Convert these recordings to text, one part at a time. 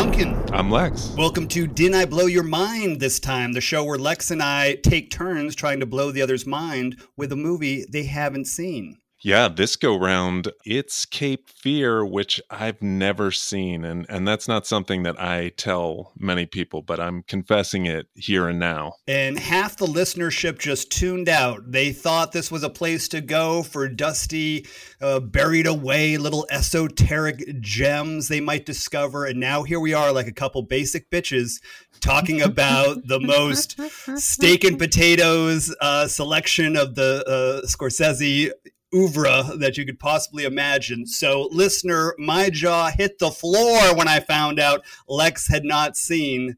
Duncan. I'm Lex. Welcome to Didn't I Blow Your Mind this time, the show where Lex and I take turns trying to blow the other's mind with a movie they haven't seen. Yeah, this go round, it's Cape Fear, which I've never seen. And, and that's not something that I tell many people, but I'm confessing it here and now. And half the listenership just tuned out. They thought this was a place to go for dusty, uh, buried away little esoteric gems they might discover. And now here we are, like a couple basic bitches, talking about the most steak and potatoes uh, selection of the uh, Scorsese oeuvre that you could possibly imagine. So, listener, my jaw hit the floor when I found out Lex had not seen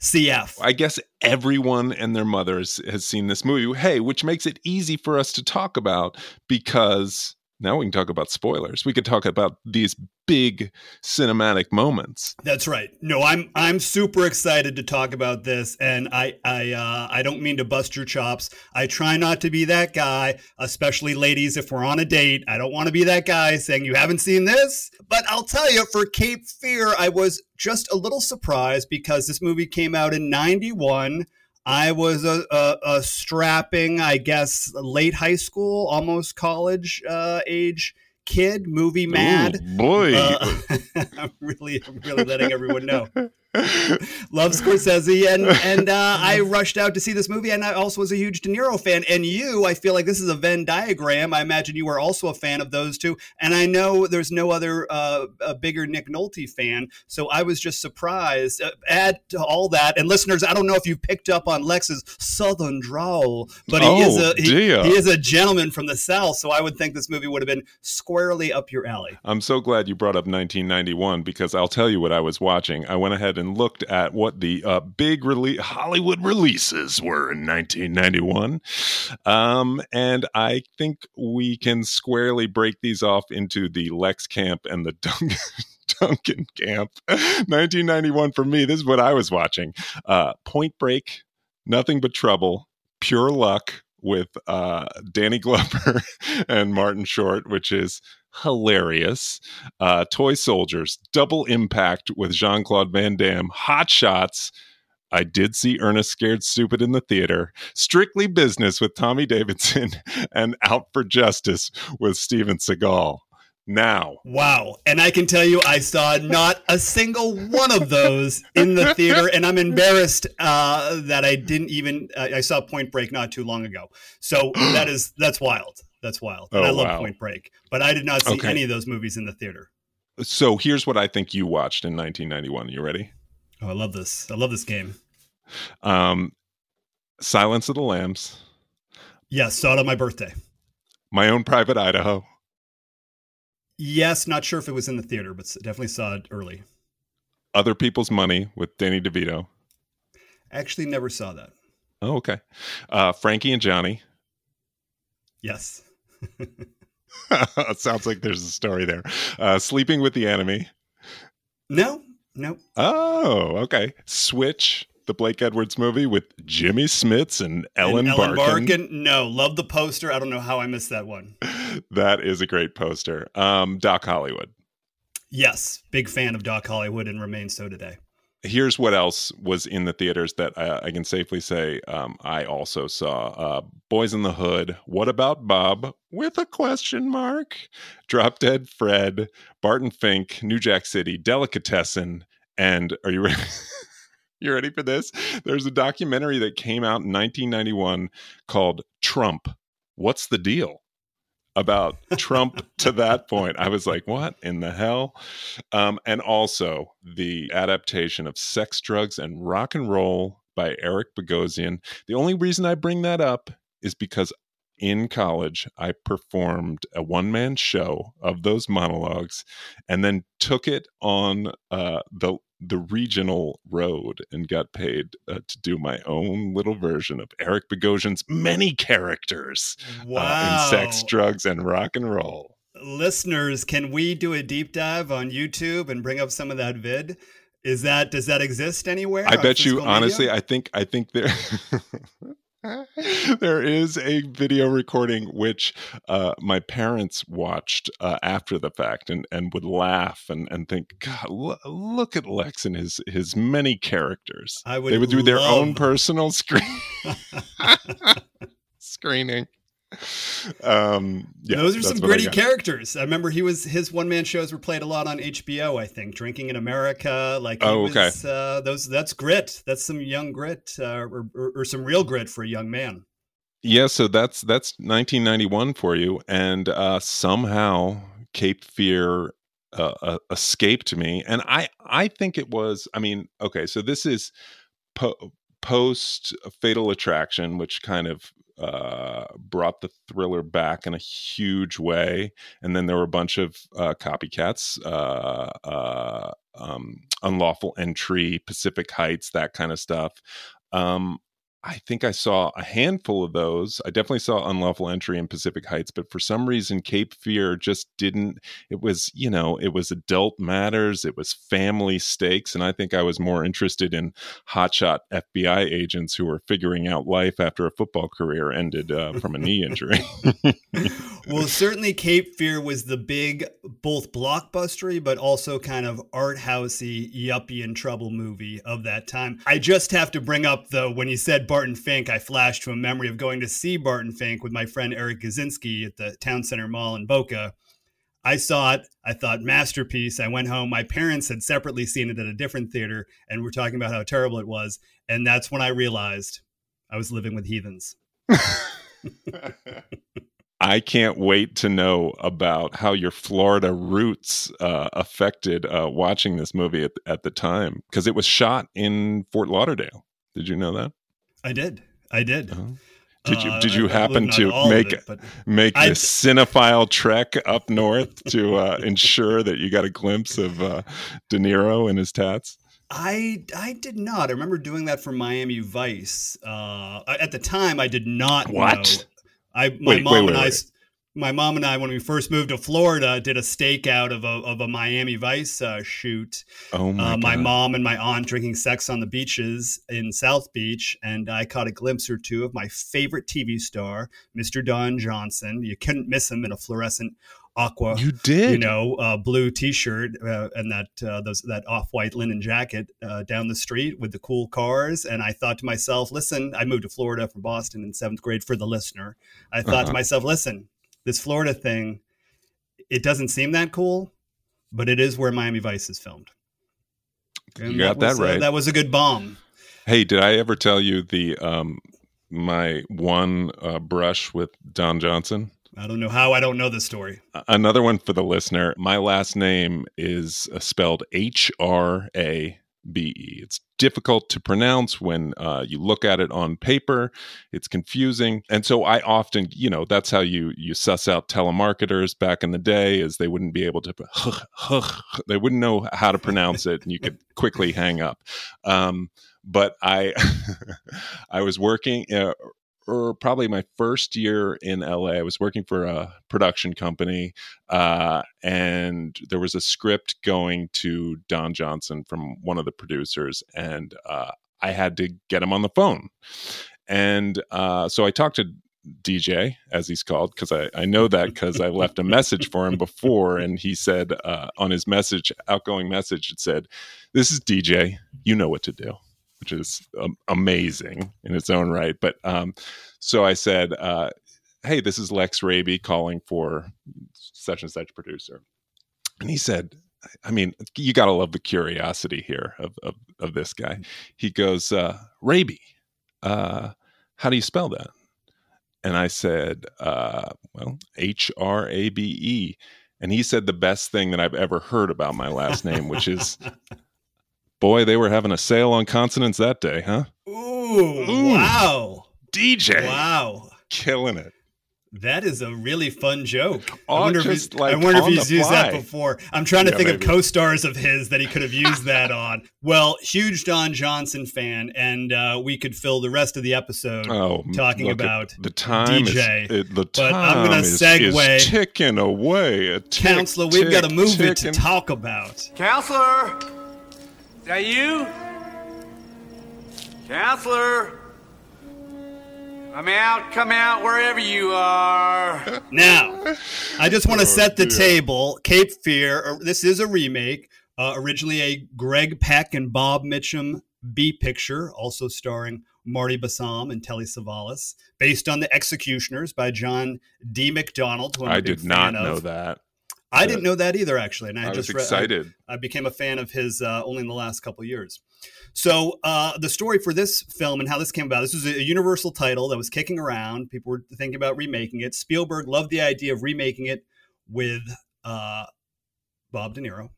CF. I guess everyone and their mothers has seen this movie. Hey, which makes it easy for us to talk about because now we can talk about spoilers. We could talk about these big cinematic moments. That's right. No, I'm I'm super excited to talk about this, and I I uh, I don't mean to bust your chops. I try not to be that guy, especially ladies. If we're on a date, I don't want to be that guy saying you haven't seen this. But I'll tell you, for Cape Fear, I was just a little surprised because this movie came out in '91. I was a, a, a, strapping, I guess, late high school, almost college uh, age kid, movie mad. Ooh, boy, uh, I'm really, I'm really letting everyone know. Love Scorsese, and and uh, I rushed out to see this movie, and I also was a huge De Niro fan. And you, I feel like this is a Venn diagram. I imagine you were also a fan of those two, and I know there's no other uh, a bigger Nick Nolte fan. So I was just surprised. Uh, add to all that, and listeners, I don't know if you picked up on Lex's southern drawl, but he oh, is a he, he is a gentleman from the South. So I would think this movie would have been squarely up your alley. I'm so glad you brought up 1991 because I'll tell you what I was watching. I went ahead and and looked at what the uh, big rele- Hollywood releases were in 1991. Um, and I think we can squarely break these off into the Lex camp and the Duncan. Duncan Camp. 1991 for me. This is what I was watching. Uh, Point Break, Nothing But Trouble, Pure Luck with uh, Danny Glover and Martin Short, which is hilarious. Uh, Toy Soldiers, Double Impact with Jean Claude Van Damme, Hot Shots. I did see Ernest Scared Stupid in the theater, Strictly Business with Tommy Davidson, and Out for Justice with Steven Seagal. Now, wow. And I can tell you, I saw not a single one of those in the theater. And I'm embarrassed uh, that I didn't even, uh, I saw Point Break not too long ago. So that is, that's wild. That's wild. And Oh, I love wow. Point Break, but I did not see Okay. any of those movies in the theater. so here's what I think you watched in 1991. You ready? Oh, I love this. I love this game. Um, Silence of the Lambs, Yes, saw it on my birthday. My Own Private Idaho, Yes, not sure if it was in the theater, but definitely saw it early. Other People's Money with Danny DeVito. Actually, never saw that. Oh, okay. Uh, Frankie and Johnny. Yes. Sounds like there's a story there. Uh, Sleeping with the Enemy. No, no. Oh, okay. Switch, the Blake Edwards movie with Jimmy Smits and Ellen, And Ellen Barkin. Barkin. No, love the poster. I don't know how I missed that one. That is a great poster. Um, Doc Hollywood. Yes, big fan of Doc Hollywood and remain so today. Here's what else was in the theaters that I, can safely say um, I also saw. Uh, Boys in the Hood. What about Bob? With a question mark. Drop Dead Fred. Barton Fink. New Jack City. Delicatessen. And are you ready? you ready for this? There's a documentary that came out in 1991 called Trump. What's the deal? About Trump to that point. I was like, what in the hell? Um, and also the adaptation of Sex, Drugs, and Rock and Roll by Eric Bogosian. The only reason I bring that up is because in college I performed a one man show of those monologues and then took it on uh, the the regional road and got paid uh, to do my own little version of Eric Bogosian's many characters Wow. uh, in sex, drugs, and rock and roll. Listeners, can we do a deep dive on YouTube and bring up some of that vid? Is that does that exist anywhere? I bet you physical media? honestly, I think I think there there is a video recording which uh, my parents watched uh, after the fact and, and would laugh and, and think, God, l- look at Lex and his his many characters. I would they would do their own personal screen screening. Um, yeah, Those are some gritty characters. I remember he was his one man shows were played a lot on HBO. I think Drinking in America. Like Oh, okay. uh, those that's grit. That's some young grit uh, or, or, or some real grit for a young man. Yeah, so that's that's 1991 for you, and uh, somehow Cape Fear uh, uh, escaped me, and I I think it was. I mean, okay, so this is po- post Fatal Attraction, which kind of uh, brought the thriller back in a huge way, and then there were a bunch of uh, copycats. Uh, uh, um, unlawful entry, Pacific Heights, that kind of stuff. Um, I think I saw a handful of those. I definitely saw Unlawful Entry in Pacific Heights, but for some reason, Cape Fear just didn't. It was, you know, it was adult matters, it was family stakes. And I think I was more interested in hotshot FBI agents who were figuring out life after a football career ended uh, from a knee injury. well, certainly Cape Fear was the big, both blockbustery, but also kind of art housey, yuppie in trouble movie of that time. I just have to bring up, though, when you said Barton Fink, I flashed to a memory of going to see Barton Fink with my friend Eric Gazinski at the Town Center Mall in Boca. I saw it. I thought masterpiece. I went home. My parents had separately seen it at a different theater and were talking about how terrible it was. And that's when I realized I was living with heathens. I can't wait to know about how your Florida roots uh, affected uh, watching this movie at, at the time because it was shot in Fort Lauderdale. Did you know that? I did. I did. Uh-huh. Did you did you happen to on all of make it, make I- the cinephile trek up north to uh, ensure that you got a glimpse of uh, De Niro and his tats? I I did not. I remember doing that for Miami Vice. Uh, at the time, I did not. What? Know. I my Wait, mom wait, and I, wait. My mom and I, when we first moved to Florida, did a stakeout of a of a Miami Vice uh, shoot. Oh my! uh, my God. mom and my aunt drinking sex on the beaches in South Beach, and I caught a glimpse or two of my favorite TV star, Mr. Don Johnson. You couldn't miss him in a fluorescent aqua You did. you know, uh, blue T-shirt uh, and that uh, those that off-white linen jacket uh, down the street with the cool cars. And I thought to myself, listen, I moved to Florida from Boston in seventh grade for the listener. I thought Uh-huh. to myself, listen, this Florida thing, it doesn't seem that cool, but it is where Miami Vice is filmed. You got that was, uh, right. that was a good bomb. Hey, did I ever tell you the um my one uh, brush with Don Johnson? I don't know how I don't know this story. Another one for the listener. My last name is uh, spelled H R A B E. It's difficult to pronounce when uh, you look at it on paper. It's confusing, and so I often, you know, that's how you you suss out telemarketers back in the day, is they wouldn't be able to, they wouldn't know how to pronounce it, and you could quickly hang up. Um, but I, I was working. Uh, or probably my first year in LA, I was working for a production company, uh, and there was a script going to Don Johnson from one of the producers, and uh, I had to get him on the phone. And uh, so I talked to DJ, as he's called, because I, I know that because I left a message for him before, and he said uh, on his message, outgoing message, it said, "This is DJ. You know what to do." Which is um, amazing in its own right. But um, so I said, uh, "Hey, this is Lex Hrabe calling for such and such producer," and he said, "I mean, you got to love the curiosity here of, of of this guy." He goes, uh, "Hrabe, uh, how do you spell that?" And I said, uh, "Well, H R A B E." And he said the best thing that I've ever heard about my last name, which is, "Boy, they were having a sale on consonants that day, huh?" Ooh, Ooh. wow. DJ, Wow. killing it. That is a really fun joke. I wonder if just he's, like I wonder if he's the used that before. I'm trying to Yeah, think maybe. of co-stars of his that he could have used that on. Well, huge Don Johnson fan, and uh, we could fill the rest of the episode Oh, talking about the time DJ. Is, it, the But I'm gonna is, segue. is ticking away. A tick, Counselor. We've got a tick, movie to talk about. Counselor! Is that you? Counselor! Come out, come out, wherever you are. Now, I just want to Oh, set the dear. table. Cape Fear. This is a remake. Uh, originally a Greg Peck and Bob Mitchum B picture, also starring Marty Balsam and Telly Savalas, based on The Executioners by John D. MacDonald. I'm a I big did not know of. that. I didn't know that either, actually. And I, I, was just I- excited. I became a fan of his uh, only in the last couple of years. So uh, the story for this film and how this came about. This was a Universal title that was kicking around. People were thinking about remaking it. Spielberg loved the idea of remaking it with uh, Bob De Niro,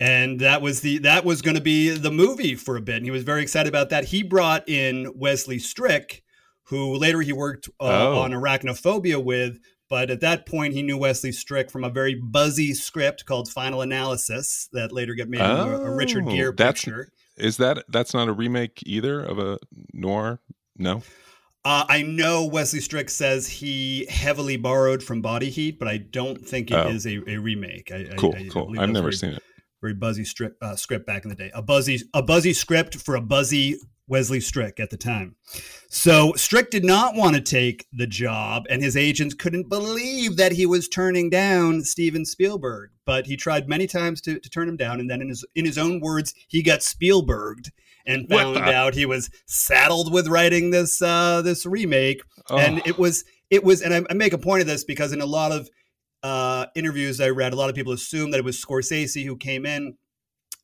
and that was the that was going to be the movie for a bit. And he was very excited about that. He brought in Wesley Strick, who later he worked uh, Oh. on Arachnophobia with. But at that point, he knew Wesley Strick from a very buzzy script called Final Analysis that later got made into a, a Richard Oh, Gere picture. Is that that's not a remake either of a noir? No. Uh, I know Wesley Strick says he heavily borrowed from Body Heat, but I don't think it is Oh. a, a remake. I, I- Cool, I, I, cool. I've never very, seen it. very buzzy strip, uh, script back in the day. A buzzy a buzzy script for a buzzy Wesley Strick at the time. So Strick did not want to take the job, and his agents couldn't believe that he was turning down Steven Spielberg. But he tried many times to, to turn him down, and then in his in his own words, he got Spielberged and found out he was saddled with writing this uh, this remake Oh, and it was it was and I, I make a point of this because in a lot of uh, interviews I read, a lot of people assume that it was Scorsese who came in.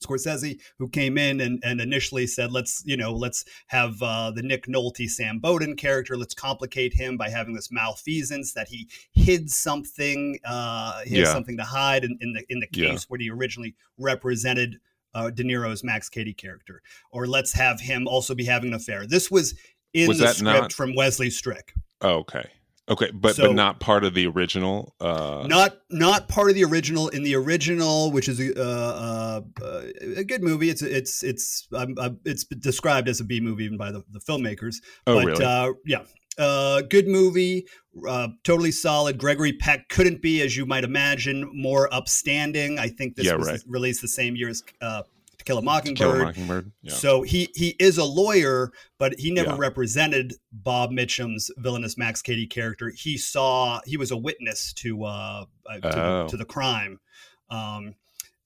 Scorsese, who came in and, and initially said, "Let's you know, let's have uh, the Nick Nolte Sam Bowden character. Let's complicate him by having this malfeasance that he hid something, uh, he has Yeah. something to hide in, in the in the Yeah. case where he originally represented uh, De Niro's Max Cady character. Or let's have him also be having an affair. This was in Was the script not- from Wesley Strick. oh, okay. Okay, but So- but not part of the original. Uh, not not part of the original. In the original, which is a, uh, uh, a good movie, it's it's it's um, uh, it's described as a B movie even by the, the filmmakers. oh, but really? uh, yeah, uh, good movie, uh, totally solid. Gregory Peck couldn't be, as you might imagine, more upstanding. I think this Yeah, was right. released the same year as uh, Kill a Mockingbird. Kill a Mockingbird. Yeah. So he he is a lawyer, but he never Yeah. represented Bob Mitchum's villainous Max Cady character. He saw he was a witness to uh, uh, to, Oh. the, to the crime, um,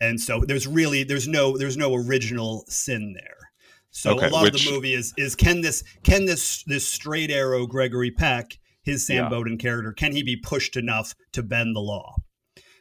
and so there's really there's no there's no original sin there. So Okay, a lot of the movie is is can this can this this straight arrow Gregory Peck his Sam Yeah. Bowden character can he be pushed enough to bend the law?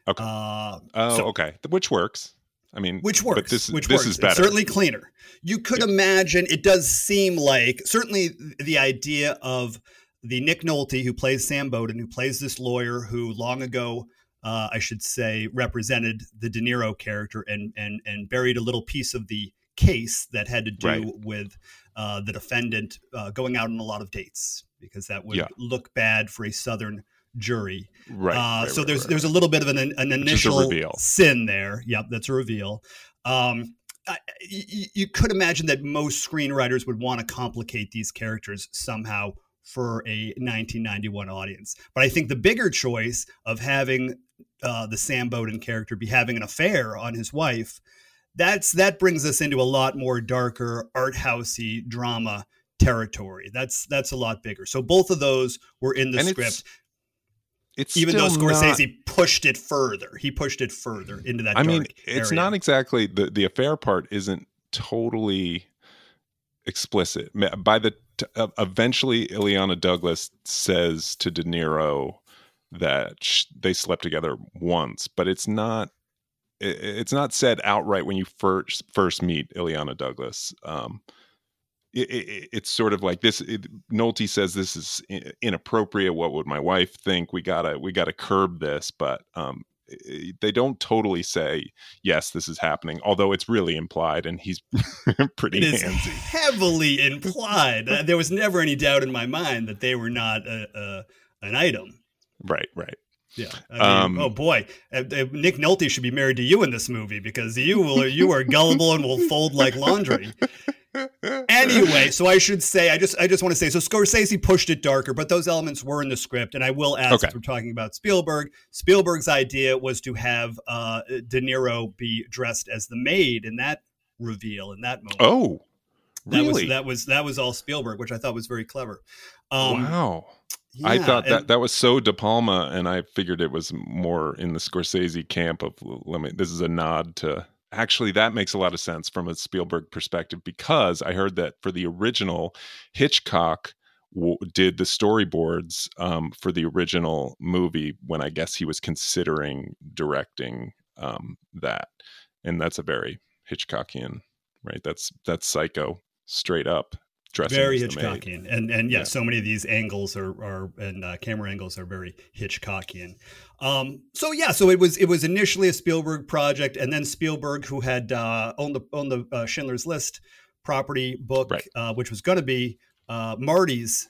Okay. Uh, oh, so- okay. Which works. I mean, which but works. this which this works. is It's better. certainly cleaner. You could imagine it does seem like certainly the idea of the Nick Nolte who plays Sam Bowden, who plays this lawyer who long ago, uh, I should say, represented the De Niro character and and and buried a little piece of the case that had to do Right. with uh, the defendant uh, going out on a lot of dates because that would Yeah. look bad for a Southern jury. right, Uh, right, so right, there's right, there's a little bit of an, an initial reveal. sin there. Yep, that's a reveal. Um, I, you, you could imagine that most screenwriters would want to complicate these characters somehow for a 1991 audience. But I think the bigger choice of having uh, the Sam Bowden character be having an affair on his wife, that's that brings us into a lot more darker art housey drama territory. That's that's a lot bigger. So both of those were in the And script it's- even though still not- Scorsese pushed it further. He pushed it further into that. I mean, it's area. not exactly the the affair part isn't totally explicit. By the t- eventually, Illeana Douglas says to De Niro that sh- they slept together once, but it's not. It's not said outright when you first first meet Illeana Douglas. Um, it, it, it's sort of like this. It, Nolte says this is inappropriate. What would my wife think? We gotta we gotta curb this, but um, they don't totally say yes, this is happening. Although it's really implied, and he's pretty It is handsy. heavily implied. Uh, there was never any doubt in my mind that they were not a, a, an item. Right, right. Yeah. I mean, Um, oh boy, uh, uh, Nick Nolte should be married to you in this movie because you will you are gullible and will fold like laundry. Anyway, so I should say I just I just want to say so Scorsese pushed it darker, but those elements were in the script, and I will add Okay. we're talking about Spielberg. Spielberg's idea was to have uh, De Niro be dressed as the maid in that reveal in that moment. Oh, That Really? was that was that was all Spielberg, which I thought was very clever. Um, wow. I thought that and- that was so De Palma, and I figured it was more in the Scorsese camp of let me. This is a nod to. Actually, that makes a lot of sense from a Spielberg perspective because I heard that for the original, Hitchcock w- did the storyboards um, for the original movie when I guess he was considering directing um, that, and that's a very Hitchcockian, right? That's that's Psycho straight up. Dressing very as the maid. Hitchcockian, and and yeah, Yeah. so many of these angles are are and uh, camera angles are very Hitchcockian. Um, so yeah, so it was it was initially a Spielberg project, and then Spielberg, who had uh, owned the owned the uh, Schindler's List property book, Right. uh, which was going to be uh, Marty's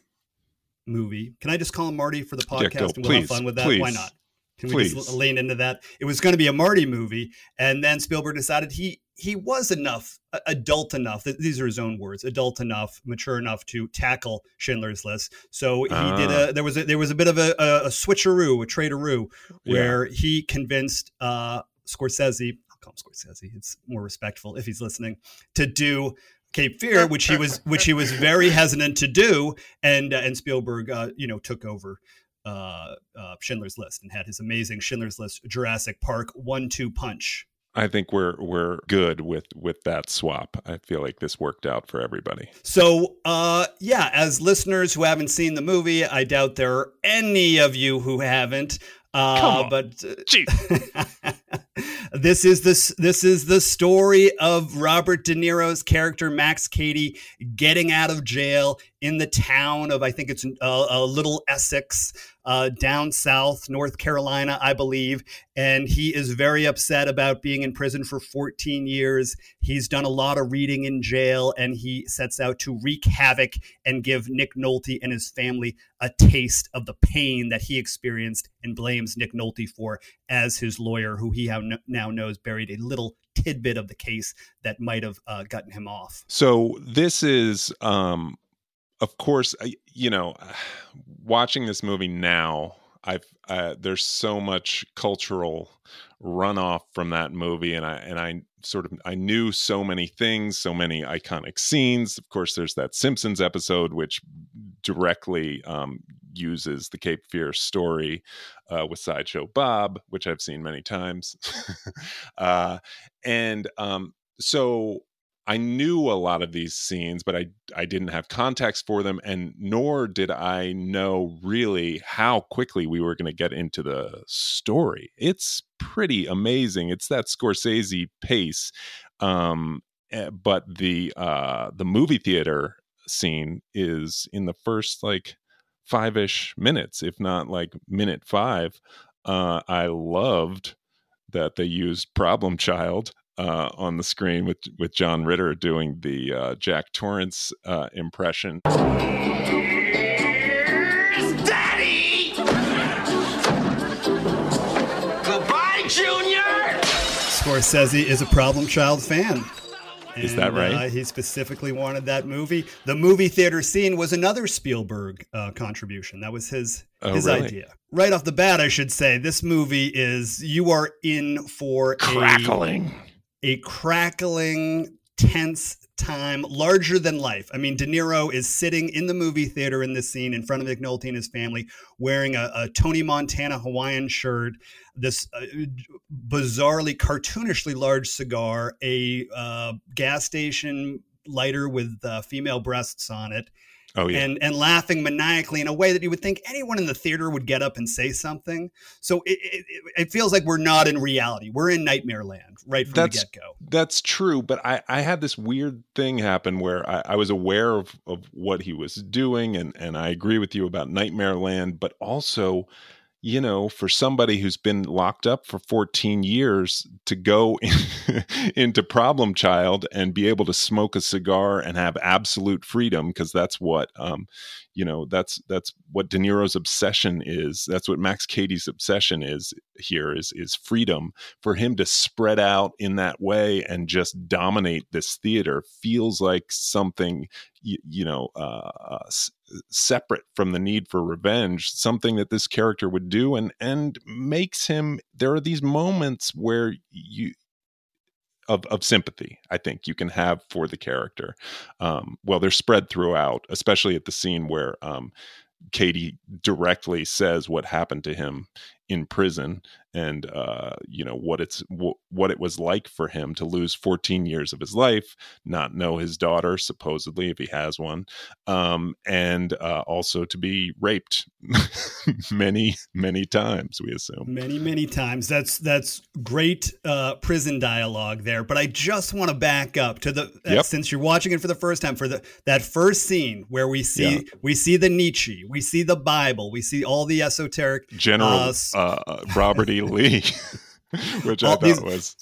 movie. Can I just call him Marty for the Yeah, podcast, go. and we'll have Please, fun with that? Why not? Can we just please. l- lean into that? It was going to be a Marty movie, and then Spielberg decided he he was enough, adult enough. th- These are his own words: adult enough, mature enough to tackle Schindler's List. So he did Ah. a. There was a, there was a bit of a, a, a switcheroo, a traderoo, Yeah. where he convinced uh, Scorsese. I'll call him Scorsese. It's more respectful if he's listening to do. Cape Fear, which he was, which he was very hesitant to do, and uh, and Spielberg, uh, you know, took over uh, uh, Schindler's List and had his amazing Schindler's List Jurassic Park one-two punch. I think we're we're good with with that swap. I feel like this worked out for everybody. So, uh, yeah, as listeners who haven't seen the movie, I doubt there are any of you who haven't. Uh, Come on. But uh, Gee. this is this this is the story of Robert De Niro's character Max Cady getting out of jail in the town of I think it's uh, a little Essex, uh, down south, North Carolina, I believe, and he is very upset about being in prison for 14 years. He's done a lot of reading in jail, and he sets out to wreak havoc and give Nick Nolte and his family a taste of the pain that he experienced, and blames Nick Nolte for as his lawyer, who he now knows buried a little tidbit of the case that might have uh, gotten him off. So this is, um, of course, you know, watching this movie now. I've uh, there's so much cultural runoff from that movie, and I and I sort of I knew so many things, so many iconic scenes. Of course, there's that Simpsons episode which directly um, uses the Cape Fear story uh, with Sideshow Bob, which I've seen many times, uh, and um, so I knew a lot of these scenes, but I I didn't have context for them, and nor did I know really how quickly we were going to get into the story. It's pretty amazing. It's that Scorsese pace, um, eh, but the uh, the movie theater scene is in the first like five ish minutes, if not like minute five. Uh, I loved that they used Problem Child uh, on the screen with with John Ritter doing the uh, Jack Torrance uh, impression. Daddy! Goodbye, Junior! Scorsese is a Problem Child fan. Is that right? Uh, he specifically wanted that movie. The movie theater scene was another Spielberg uh, contribution. That was his Oh, his really? idea. Right off the bat, I should say this movie is you are in for Crackling. a crackling, tense time, larger than life. I mean, De Niro is sitting in the movie theater in this scene in front of Nick Nolte and his family, wearing a, a Tony Montana Hawaiian shirt, this uh, bizarrely, cartoonishly large cigar, a uh, gas station lighter with uh, female breasts on it, Oh yeah. and and laughing maniacally in a way that you would think anyone in the theater would get up and say something. So it, it, it feels like we're not in reality. We're in nightmare land right from That's- the get go. That's true, but I, I had this weird thing happen where I, I was aware of, of what he was doing, and, and I agree with you about Nightmare Land, but also, you know, for somebody who's been locked up for 14 years to go in, into Problem Child and be able to smoke a cigar and have absolute freedom, because that's what, um, you know, that's that's what De Niro's obsession is. That's what Max Cady's obsession is here is is freedom for him to spread out in that way and just dominate this theater feels like something you, you know uh, s- separate from the need for revenge something that this character would do and and makes him there are these moments where you of, of sympathy i think you can have for the character. Um, well they're spread throughout especially at the scene where um, cady directly says what happened to him in prison and uh, you know what it's w- what it was like for him to lose 14 years of his life, not know his daughter supposedly if he has one, um, and uh, also to be raped many many times. We assume many many times. That's that's great uh, prison dialogue there. But I just want to back up to the uh, yep. since you're watching it for the first time for the that first scene where we see yeah. we see the Nietzsche, we see the Bible, we see all the esoteric General uh, Robert E. Lee, which I thought these, was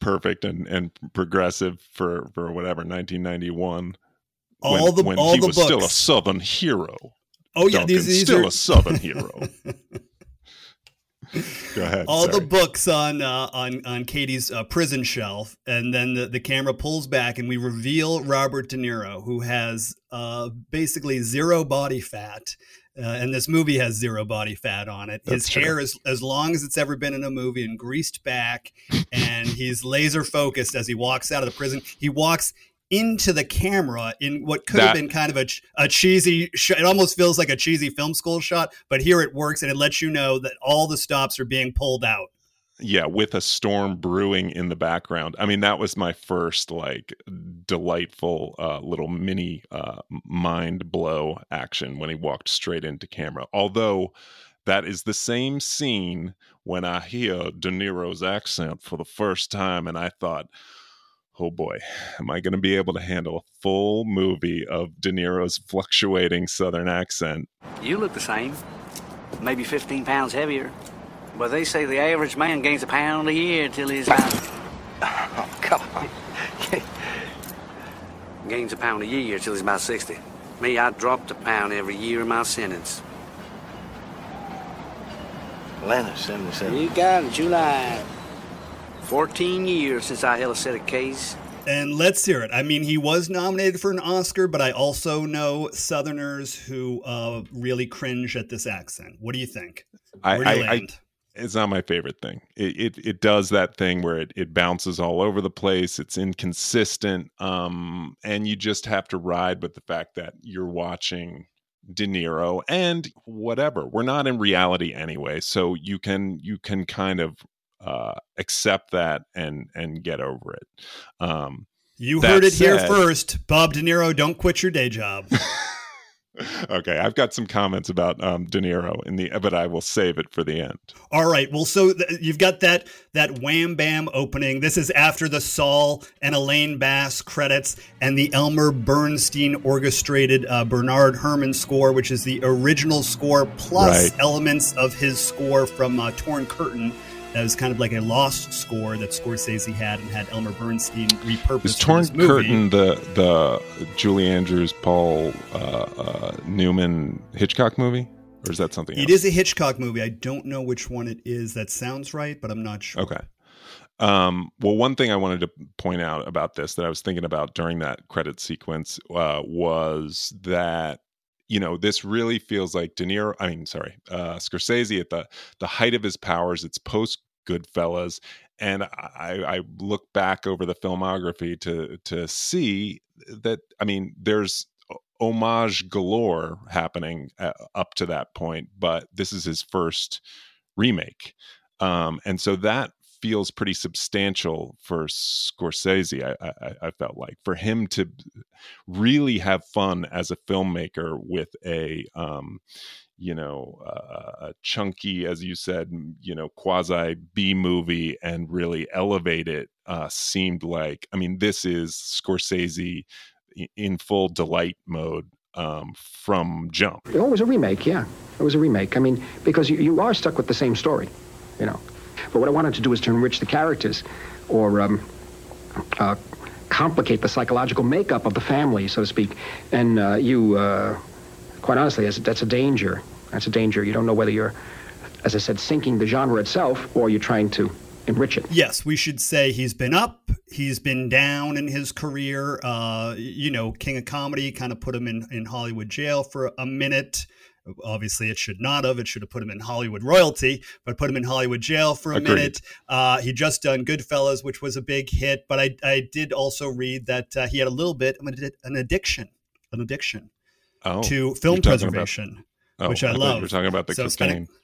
perfect and, and progressive for, for whatever 1991. All when, the when all he the was books. still a Southern hero. Oh yeah, these, these still are... a Southern hero. Go ahead. All sorry. the books on uh, on on Cady's uh, prison shelf, and then the, the camera pulls back, and we reveal Robert De Niro, who has uh, basically zero body fat, uh, and this movie has zero body fat on it. His That's hair is as long as it's ever been in a movie and greased back, and he's laser focused as he walks out of the prison. He walks into the camera in what could that, have been kind of a, a cheesy sh- it almost feels like a cheesy film school shot but here it works and it lets you know that all the stops are being pulled out yeah with a storm brewing in the background. I mean that was my first like delightful uh, little mini uh, mind blow action when he walked straight into camera. Although that is the same scene when i hear de niro's accent for the first time and i thought oh boy am i going to be able to handle a full movie of de niro's fluctuating southern accent? You look the same. Maybe 15 pounds heavier but they say the average man gains a pound a year till he's about. Oh, come on. gains a pound a year till he's about 60. Me, I dropped a pound every year in my sentence. Atlanta, 77. You got it, July. 14 years since I held a set of case. And let's hear it. I mean, he was nominated for an Oscar, but I also know Southerners who uh, really cringe at this accent. What do you think? Where do you I, land? I, it's not my favorite thing. It, it, it does that thing where it, it bounces all over the place. It's inconsistent, um, and you just have to ride with the fact that you're watching De Niro and whatever. We're not in reality anyway, so you can you can kind of uh, accept that and and get over it. Um, you heard it said, here first, Bob De Niro. Don't quit your day job. okay, I've got some comments about um, De Niro in the, but I will save it for the end. All right. Well, so th- you've got that that wham bam opening. This is after the Saul and Elaine Bass credits and the Elmer Bernstein orchestrated uh, Bernard Herrmann score, which is the original score plus right. elements of his score from uh, Torn Curtain that was kind of like a lost score that Scorsese had and had Elmer Bernstein repurposed. Is Torn Curtain the the Julie Andrews, Paul uh, uh, Newman Hitchcock movie, or is that something? It else? is a Hitchcock movie. I don't know which one it is. That sounds right, but I'm not sure. Okay. Um, well, one thing I wanted to point out about this that I was thinking about during that credit sequence uh, was that you know this really feels like De Niro. I mean, sorry, uh, Scorsese at the the height of his powers. It's post Goodfellas, and I, I look back over the filmography to to see that. I mean, there's homage galore happening uh, up to that point, but this is his first remake, um, and so that feels pretty substantial for Scorsese. I, I, I, felt like for him to really have fun as a filmmaker with a, um, you know, uh, a chunky, as you said, you know, quasi B movie and really elevate it uh, seemed like. I mean, this is Scorsese in full delight mode um, from jump. It was a remake, yeah. It was a remake. I mean, because you, you are stuck with the same story, you know. But what I wanted to do is to enrich the characters or um, uh, complicate the psychological makeup of the family, so to speak. And uh, you, uh, quite honestly, that's a danger. That's a danger. You don't know whether you're, as I said, sinking the genre itself or you're trying to enrich it. Yes, we should say he's been up, he's been down in his career. Uh, you know, King of Comedy kind of put him in, in Hollywood jail for a minute. Obviously, it should not have. It should have put him in Hollywood royalty, but put him in Hollywood jail for a Agreed. minute. Uh, he just done Goodfellas, which was a big hit, but I, I did also read that uh, he had a little bit of an- an addiction, an addiction Oh, to film you're about- preservation. oh, which I thought love. Were talking about the So spending- cocaine.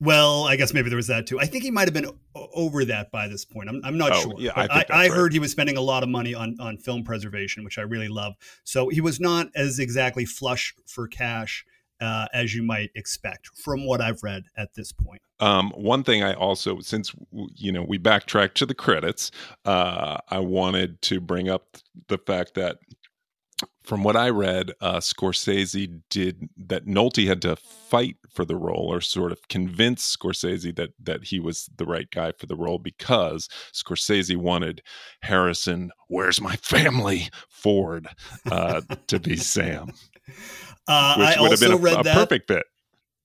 Well, I guess maybe there was that too. I think he might have been over that by this point. I'm, I'm not Oh, sure. yeah, I I, I, right. heard he was spending a lot of money on, on film preservation, which I really love. So he was not as exactly flush for cash uh, as you might expect from what I've read at this point. Um, one thing I also, since you know we backtracked to the credits, uh, I wanted to bring up the fact that from what I read, uh, Scorsese did that. Nolte had to fight for the role, or sort of convince Scorsese that that he was the right guy for the role, because Scorsese wanted Harrison, "Where's my family?" Ford uh, to be Sam, Uh, which I would have been a, read a that. perfect fit.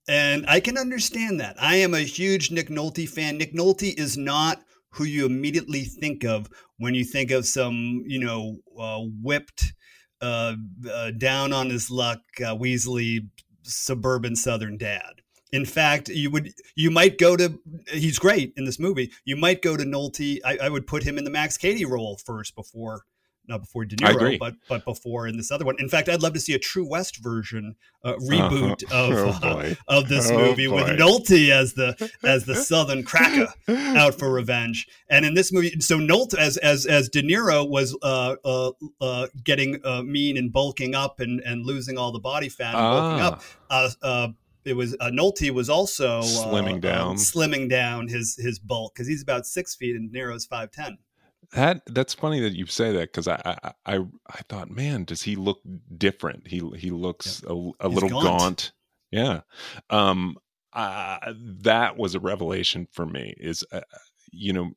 And I can understand that. I am a huge Nick Nolte fan. Nick Nolte is not who you immediately think of when you think of some, you know, uh, whipped, uh, uh, down on his luck, uh, Weasley suburban Southern dad. In fact, you would you might go to he's great in this movie. You might go to Nolte. I, I would put him in the Max Cady role first before not before De Niro, but but before in this other one. In fact, I'd love to see a True West version uh, reboot Uh-huh. of Oh, uh, of this Oh, movie boy. with Nolte as the as the Southern cracker out for revenge. And in this movie, so Nolte as as as De Niro was uh, uh, uh, getting uh, mean and bulking up and and losing all the body fat and bulking Ah. up. Uh, uh, it was uh, Nolte was also uh, Slimming uh, down. slimming down his his bulk because he's about six feet and De Niro's five ten. That that's funny that you say that because I, I I I thought, man, does he look different? He he looks a, a little gaunt. gaunt. Yeah. Um. Uh, that was a revelation for me. Is uh, you know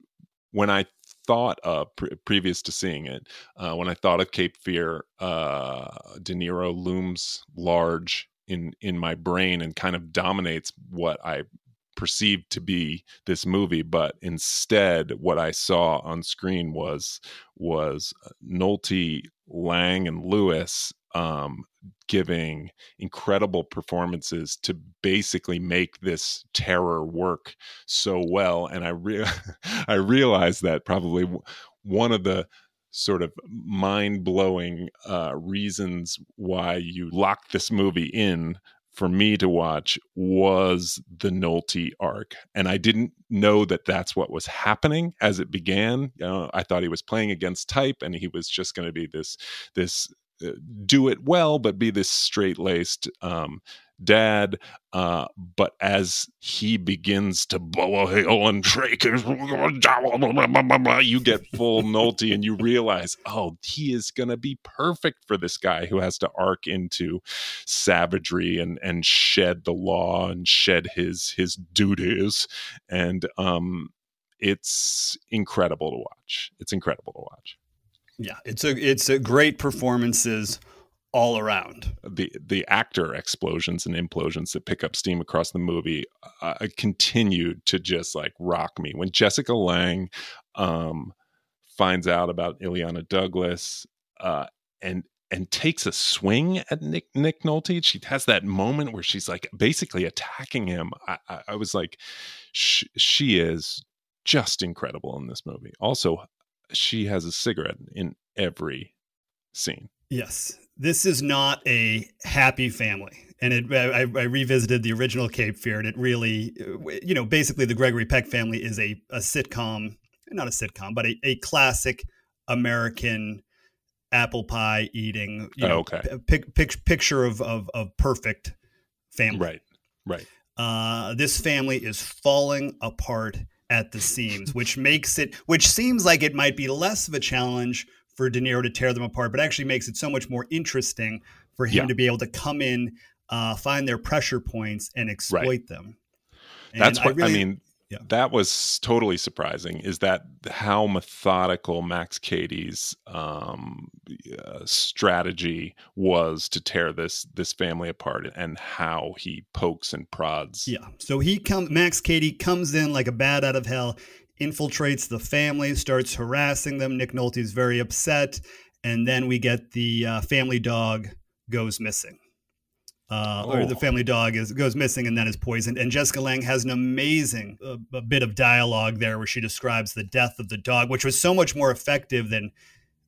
when I thought of pre- previous to seeing it, uh, when I thought of Cape Fear, uh, De Niro looms large in in my brain and kind of dominates what I perceived to be this movie but instead what i saw on screen was was nolte lange and lewis um giving incredible performances to basically make this terror work so well and i re- i realized that probably one of the sort of mind-blowing uh reasons why you locked this movie in for me to watch was the Nolte arc. And I didn't know that that's what was happening as it began. You know, I thought he was playing against type and he was just going to be this, this, uh, do it well, but be this straight laced um, dad. Uh, but as he begins to blow a hill and shake you get full Nolte and you realize, oh, he is going to be perfect for this guy who has to arc into savagery and and shed the law and shed his his duties. And um it's incredible to watch. It's incredible to watch. Yeah, it's a it's a great performances all around. the the actor explosions and implosions that pick up steam across the movie uh, continue to just like rock me when jessica lange um finds out about illeana douglas uh and and takes a swing at Nick Nick Nolte. She has that moment where she's like basically attacking him. I, I, I was like, sh- she is just incredible in this movie. Also, she has a cigarette in every scene. Yes, this is not a happy family. And it, I, I revisited the original Cape Fear, and it really, you know, basically the Gregory Peck family is a, a sitcom, not a sitcom, but a, a classic American apple pie eating, you know, Oh, okay. p- pic, pic, picture of, of, of perfect family. Right, right. Uh, this family is falling apart at the seams, which makes it, which seems like it might be less of a challenge for De Niro to tear them apart, but actually makes it so much more interesting for him Yeah. to be able to come in, uh, find their pressure points, and exploit them. And That's what I, really- mean. yeah. That was totally surprising. Is that how methodical Max Cady's um, uh, strategy was to tear this this family apart, and how he pokes and prods. Yeah. So he comes. Max Cady comes in like a bat out of hell, infiltrates the family, starts harassing them. Nick Nolte's very upset, and then we get the uh, family dog goes missing. uh, or the Oh. family dog is goes missing and then is poisoned. And Jessica Lange has an amazing uh, a bit of dialogue there where she describes the death of the dog, which was so much more effective than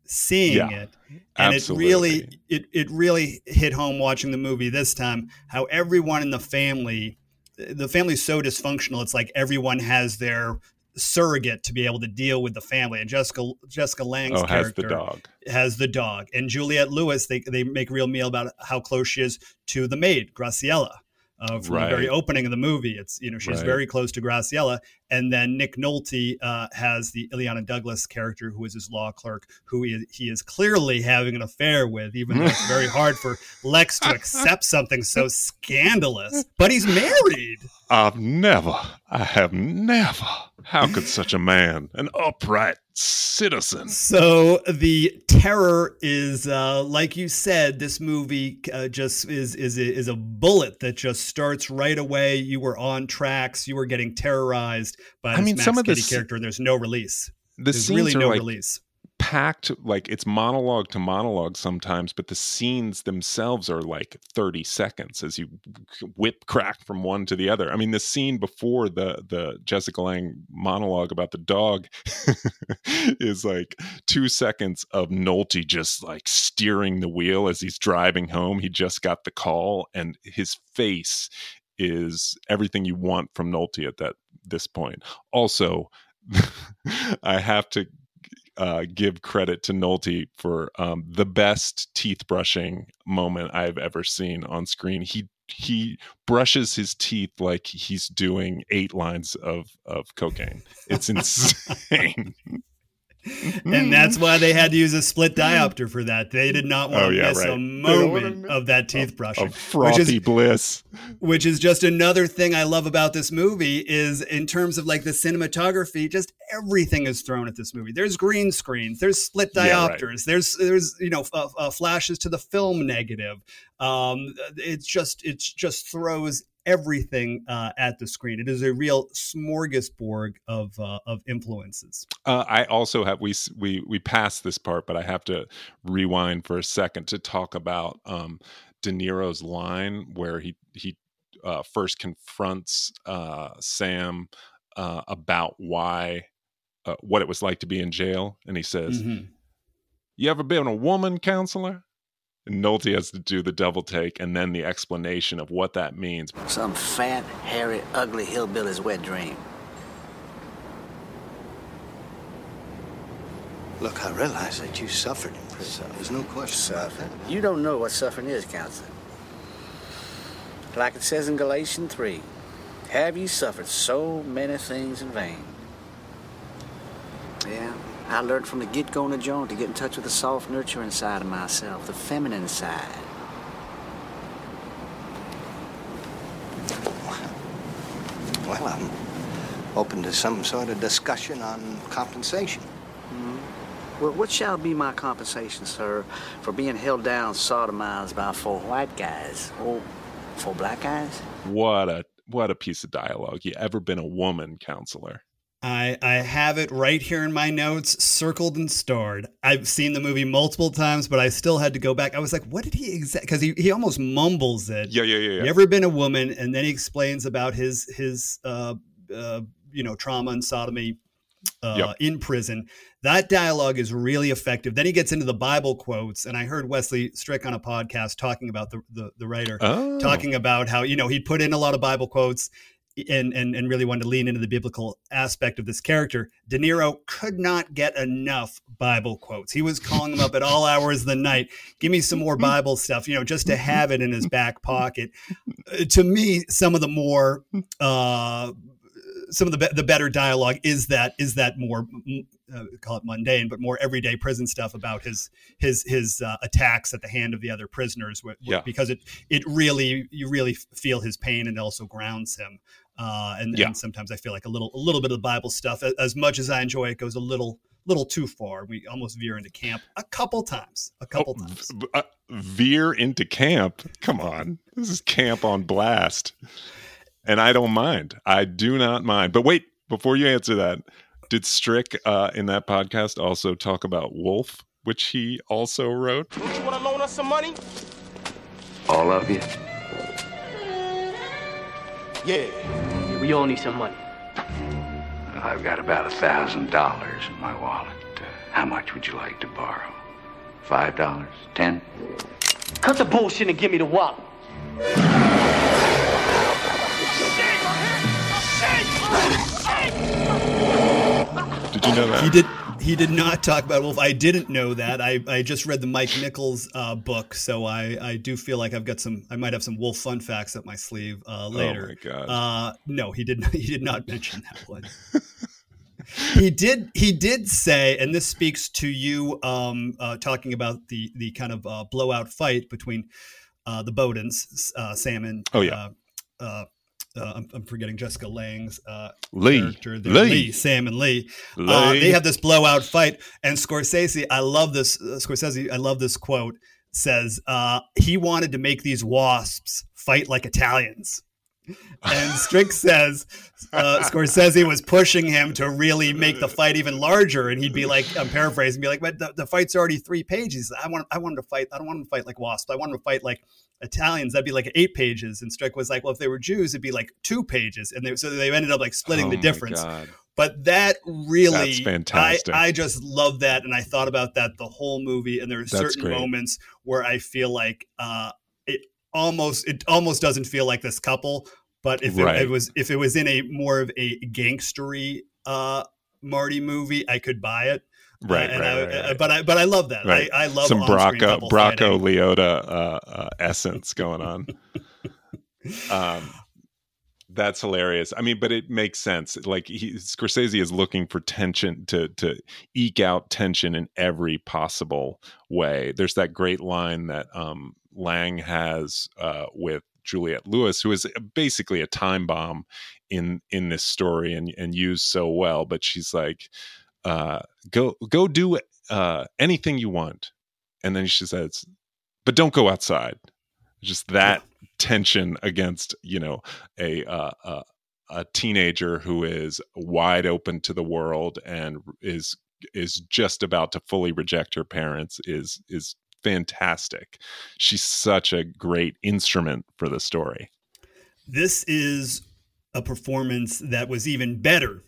seeing Yeah, it. And absolutely. it really it it really hit home watching the movie this time how everyone in the family the family's so dysfunctional it's like everyone has their surrogate to be able to deal with the family and Jessica Jessica Lange's Oh, has character the dog. has the dog. And Juliette Lewis, they, they make real meal about how close she is to the maid, Graciela. Uh, from the very opening of the movie, it's you know she's Right. very close to Graciela, and then Nick Nolte uh, has the Illeana Douglas character, who is his law clerk, who he, he is clearly having an affair with, even though it's very hard for Lex to accept something so scandalous. But he's married. I've never, I have never. How could such a man, an upright citizen, So the terror is, uh, like you said, this movie uh, just is is a, is a bullet that just starts right away. You were on tracks. You were getting terrorized by I this mean, some of the character, and there's no release. the There's scenes really are no like release. Packed like it's monologue to monologue sometimes but the scenes themselves are like 30 seconds as you whip crack from one to the other. I mean the scene before the the jessica lange monologue about the dog is like two seconds of nolte just like steering the wheel as he's driving home. He just got the call and his face is everything you want from nolte at that this point. Also i have to uh, give credit to Nolte for um, the best teeth brushing moment I've ever seen on screen. He he brushes his teeth like he's doing eight lines of of cocaine. It's insane. And that's why they had to use a split diopter for that. They did not want Oh, to yeah, miss right. a They don't wanna moment miss- of that teeth brushing, of frothy bliss. which is just another thing I love about this movie is in terms of like the cinematography, just everything is thrown at this movie. There's green screens, there's split Yeah, right. diopters, there's there's you know f- uh, flashes to the film negative. Um, it's just it's just throws everything uh, at the screen. It is a real smorgasbord of uh, of influences. Uh, I also have we we we passed this part, but I have to rewind for a second to talk about um, De Niro's line where he he uh, first confronts uh, Sam uh, about why uh, what it was like to be in jail, and he says, Mhm. "You ever been a woman counselor?" And Nolte has to do the double take and then the explanation of what that means. Some fat, hairy, ugly hillbilly's wet dream. Look, I realize that you suffered in prison. There's no question about that. You don't know what suffering is, counselor. Like it says in Galatians 3, have you suffered so many things in vain? Yeah, I learned from the get-go in the joint to get in touch with the soft, nurturing side of myself, the feminine side. Well, I'm open to some sort of discussion on compensation. Mm-hmm. Well, what shall be my compensation, sir, for being held down, sodomized by four white guys? Or four black guys? What a what a piece of dialogue. You ever been a woman counselor? I, I have it right here in my notes, circled and starred. I've seen the movie multiple times, but I still had to go back. I was like, what did he exact? Because he, he almost mumbles it. Yeah, yeah, yeah, yeah. You ever been a woman? And then he explains about his his uh, uh, you know trauma and sodomy uh, Yep. in prison. That dialogue is really effective. Then he gets into the Bible quotes, and I heard Wesley Strick on a podcast talking about the the, the writer Oh. talking about how you know he'd put in a lot of Bible quotes and and and really wanted to lean into the biblical aspect of this character. De Niro could not get enough Bible quotes. He was calling them up at all hours of the night. Give me some more Bible stuff, you know, just to have it in his back pocket. Uh, to me, some of the more uh, some of the be- the better dialogue is that is that more uh, call it mundane, but more everyday prison stuff about his his his uh, attacks at the hand of the other prisoners. wh- Yeah. because it it really you really feel his pain and it also grounds him. Uh, and, Yeah. and sometimes I feel like a little a little bit of the Bible stuff, a- as much as I enjoy it, goes a little little too far. We almost veer into camp a couple times, a couple Oh, times. v- uh, veer into camp. Come on. This is camp on blast. And I don't mind. I do not mind. But wait, before you answer that, did Strick uh, in that podcast also talk about Wolf, which he also wrote? Don't you want to loan us some money? All of you? Yeah. We all need some money. I've got about a thousand dollars in my wallet. Uh, how much would you like to borrow? Five dollars? Ten? Cut the bullshit and give me the wallet. Did you know that? He did. He did not talk about Wolf. I didn't know that. I, I just read the Mike Nichols uh, book, so I, I do feel like I've got some. I might have some Wolf fun facts up my sleeve uh, later. Oh my god! Uh, no, he did. Not, he did not mention that one. he did. He did say, and this speaks to you um, uh, talking about the the kind of uh, blowout fight between uh, the Bowdens, uh, Sam and Oh, yeah. Uh, uh, uh, I'm, I'm forgetting Jessica Lange's uh, Lee. character there. Lee. Lee, Sam and Lee. Uh, Lee. they have this blowout fight, and Scorsese. I love this. Uh, Scorsese. I love this quote. Says uh, he wanted to make these wasps fight like Italians. And Strick says uh, Scorsese was pushing him to really make the fight even larger, and he'd be like, I'm paraphrasing, be like, "But the, the fight's already three pages. I want, I want him to fight. I don't want him to fight like wasps. I want him to fight like Italians. That'd be like eight pages." And Strick was like, "Well, if they were Jews, it'd be like two pages." And they, so they ended up like splitting Oh the difference. God. But that really, That's fantastic. I, I just love that, and I thought about that the whole movie. And there are That's certain great. moments where I feel like uh, almost, it almost doesn't feel like this couple. But if Right. it, it was, if it was in a more of a gangstery uh, Marty movie, I could buy it. Right, Uh, and right, I, right, uh, right. But I, but I love that. Right. I, I love some Bracco Bracco. Liotta uh, uh, essence going on. um, that's hilarious. I mean, but it makes sense. Like he, Scorsese is looking for tension to to eke out tension in every possible way. There's that great line that um, Lange has uh, with Juliette Lewis, who is basically a time bomb in in this story and and used so well. But she's like, uh, "Go go do uh, anything you want," and then she says, "But don't go outside." Just that tension against you know a uh, uh, a teenager who is wide open to the world and is is just about to fully reject her parents is is fantastic. She's such a great instrument for the story. this is a performance that was even better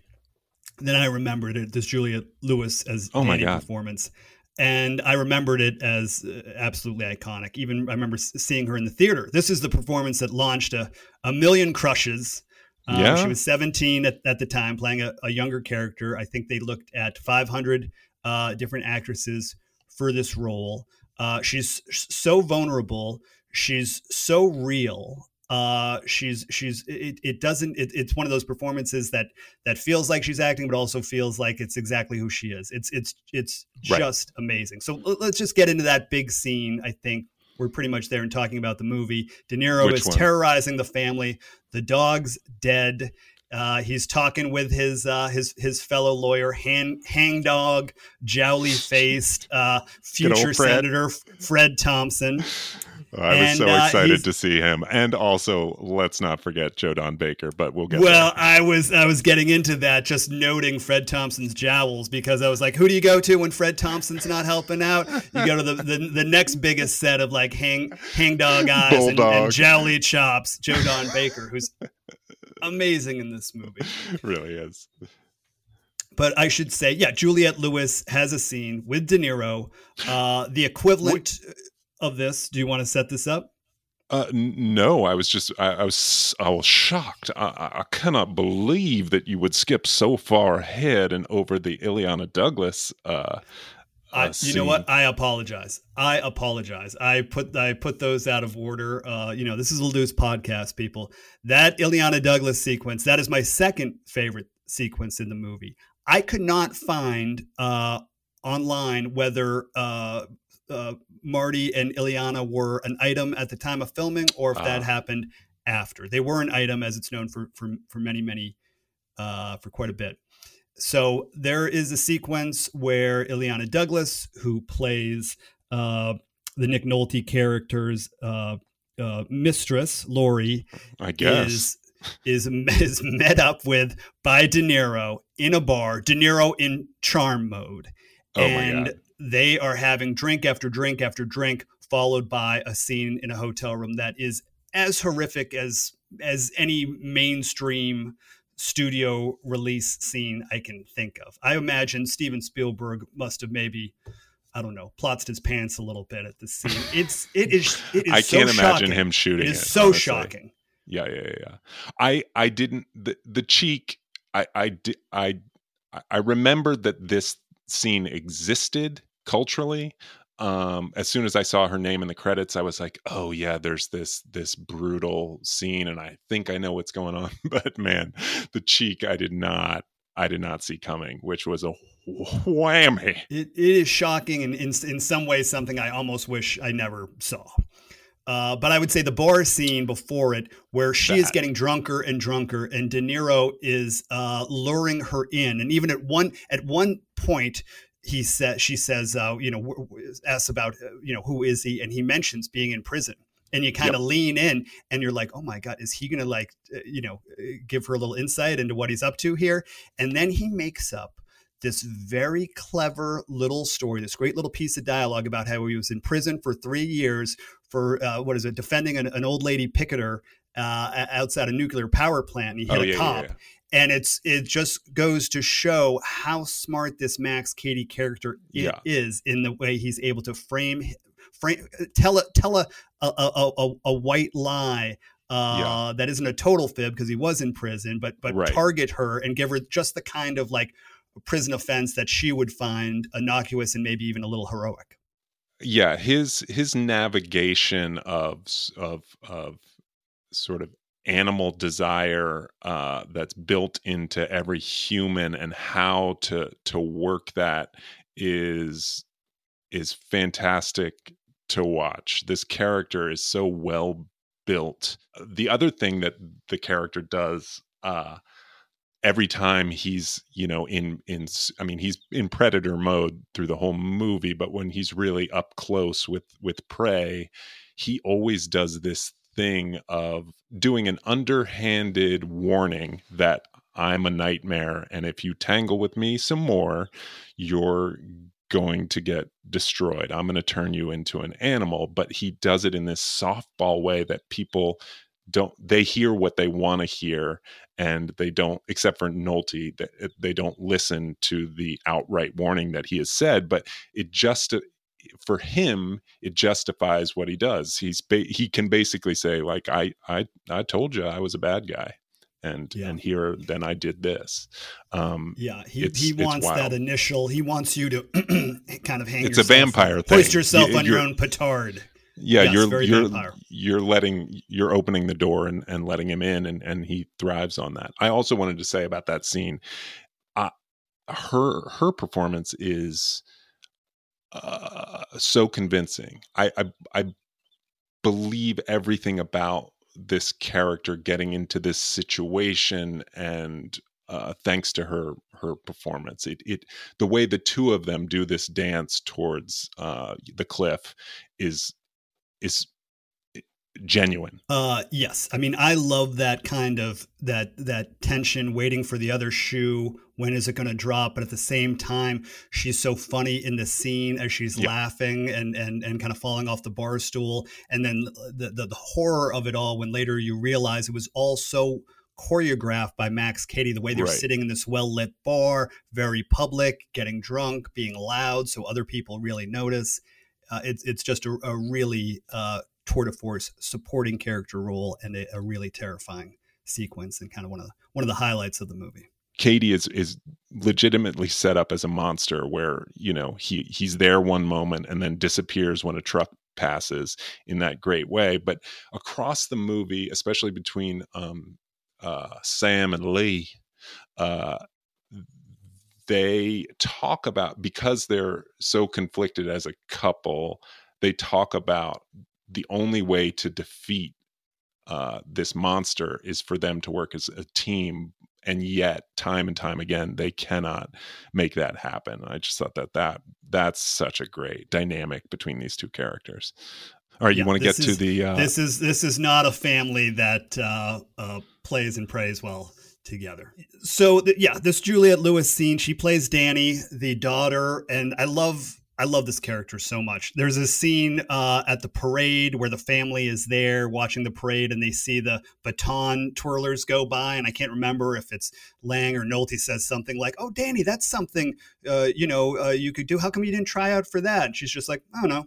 than I remembered it. This Juliette Lewis as Oh my God. performance, and I remembered it as uh, absolutely iconic. Even I remember seeing her in the theater. This is the performance that launched a, a million crushes. Um, Yeah. She was 17 at, at the time, playing a, a younger character. I think they looked at 500 uh, different actresses for this role. Uh, she's so vulnerable. She's so real. Uh, she's she's it, it doesn't it, it's one of those performances that that feels like she's acting, but also feels like it's exactly who she is. It's it's it's Right. just amazing. So let's just get into that big scene. I think we're pretty much there and talking about the movie. De Niro Which is one? terrorizing the family. The dog's dead. Uh, he's talking with his uh, his his fellow lawyer, hang, hang dog, jowly faced uh, future Fred. Senator Fred Thompson. I was And, so uh, excited to see him, and also let's not forget Joe Don Baker. But we'll get Well, there. I was I was getting into that, just noting Fred Thompson's jowls because I was like, who do you go to when Fred Thompson's not helping out? You go to the the, the next biggest set of like hang hangdog eyes and, and jowly chops, Joe Don Baker, who's amazing in this movie. really is. But I should say, yeah, Juliette Lewis has a scene with De Niro. Uh, the equivalent of this. Do you want to set this up? Uh, no, I was just I, I was I was shocked. I, I- I cannot believe that you would skip so far ahead and over the Illeana Douglas. Uh, I, you know what? I apologize. I apologize. I put I put those out of order. Uh, you know, this is a loose podcast, people. That Illeana Douglas sequence, that is my second favorite sequence in the movie. I could not find uh, online whether uh, uh, Marty and Illeana were an item at the time of filming or if that Ah. happened after. They were an item, as it's known for for, for many many uh, for quite a bit. So there is a sequence where Illeana Douglas, who plays uh, the Nick Nolte character's uh, uh, mistress, Lori, I guess. is is is met up with by De Niro in a bar. De Niro in charm mode, Oh and they are having drink after drink after drink, followed by a scene in a hotel room that is as horrific as as any mainstream studio release scene I can think of. I imagine Steven Spielberg must have maybe I don't know, plots his pants a little bit at the scene. It's it is it is I can't so imagine shocking. him shooting It it. is so honestly. shocking. Yeah, yeah, yeah, yeah. I I didn't the the cheek. I I di- I I remembered that this scene existed culturally. Um, as soon as I saw her name in the credits, I was like, "Oh yeah, there's this this brutal scene, and I think I know what's going on." But man, the cheek I did not I did not see coming, which was a whammy. It, it is shocking and in, in some ways something I almost wish I never saw. Uh, but I would say the bar scene before it, where she is getting drunker and drunker, and De Niro is uh, luring her in, and even at one at one point, he said she says, uh, you know, w- w- asks about, uh, you know, who is he, and he mentions being in prison, and you kind of lean in, and you're like, oh my god, is he gonna like, uh, you know, uh, give her a little insight into what he's up to here, and then he makes up this very clever little story, this great little piece of dialogue about how he was in prison for three years for uh, what is it, defending an, an old lady picketer uh, outside a nuclear power plant. And he hit Oh, a yeah, yeah, cop. yeah. And it's it just goes to show how smart this Max Cady character Yeah. is in the way he's able to frame frame tell a tell a a, a, a, a white lie uh, Yeah. that isn't a total fib because he was in prison, but but Right. target her and give her just the kind of like prison offense that she would find innocuous and maybe even a little heroic. yeah his his navigation of of of sort of animal desire uh that's built into every human and how to to work that is is fantastic to watch. This character is so well built. The other thing that the character does uh every time he's you know in in i mean he's in predator mode through the whole movie but when he's really up close with with prey he always does this thing of doing an underhanded warning that i'm a nightmare and if you tangle with me some more you're going to get destroyed. I'm going to turn you into an animal. But he does it in this softball way that people don't they hear what they want to hear and they don't except for Nolte that eh, they don't listen to the outright warning that he has said but it just for him it justifies what he does he's ba- he can basically say like I I I told you I was a bad guy and Yeah. and here then I did this um Yeah, he, he wants that initial. He wants you to kind of hang. It's a vampire thing. Hoist yourself You- on your own petard. yeah Yes, you're you're vampire. you're letting you're opening the door and, and letting him in and and he thrives on that i also wanted to say about that scene uh, her her performance is uh, so convincing. I, I i believe everything about this character getting into this situation and uh, thanks to her her performance. It it the way the two of them do this dance towards uh, the cliff is is genuine Uh, yes, I mean I love that kind of that that tension, waiting for the other shoe. When is it going to drop? But at the same time, she's so funny in the scene as she's Yeah. laughing and and and kind of falling off the bar stool, and then the, the the horror of it all when later you realize it was all so choreographed by Max Cady, The way they're Right. sitting in this well lit bar, very public, getting drunk, being loud, so other people really notice. Uh, it's it's just a, a really uh, tour de force supporting character role and a, a really terrifying sequence and kind of one of the, one of the highlights of the movie. Cady is is legitimately set up as a monster where you know he he's there one moment and then disappears when a truck passes in that great way but across the movie especially between um uh Sam and Lee uh they talk about because they're so conflicted as a couple they talk about the only way to defeat uh, this monster is for them to work as a team and yet time and time again they cannot make that happen i just thought that that that's such a great dynamic between these two characters all right you want to get this to the uh, this is this is not a family that uh, uh, plays and prays well together. So th- yeah, this Juliette Lewis scene, she plays Danny, the daughter, and I love I love this character so much. There's a scene uh, at the parade where the family is there watching the parade and they see the baton twirlers go by. And I can't remember if it's Lange or Nolte says something like, Oh, Danny, that's something, uh, you know, uh, you could do. How come you didn't try out for that? And she's just like, I don't know.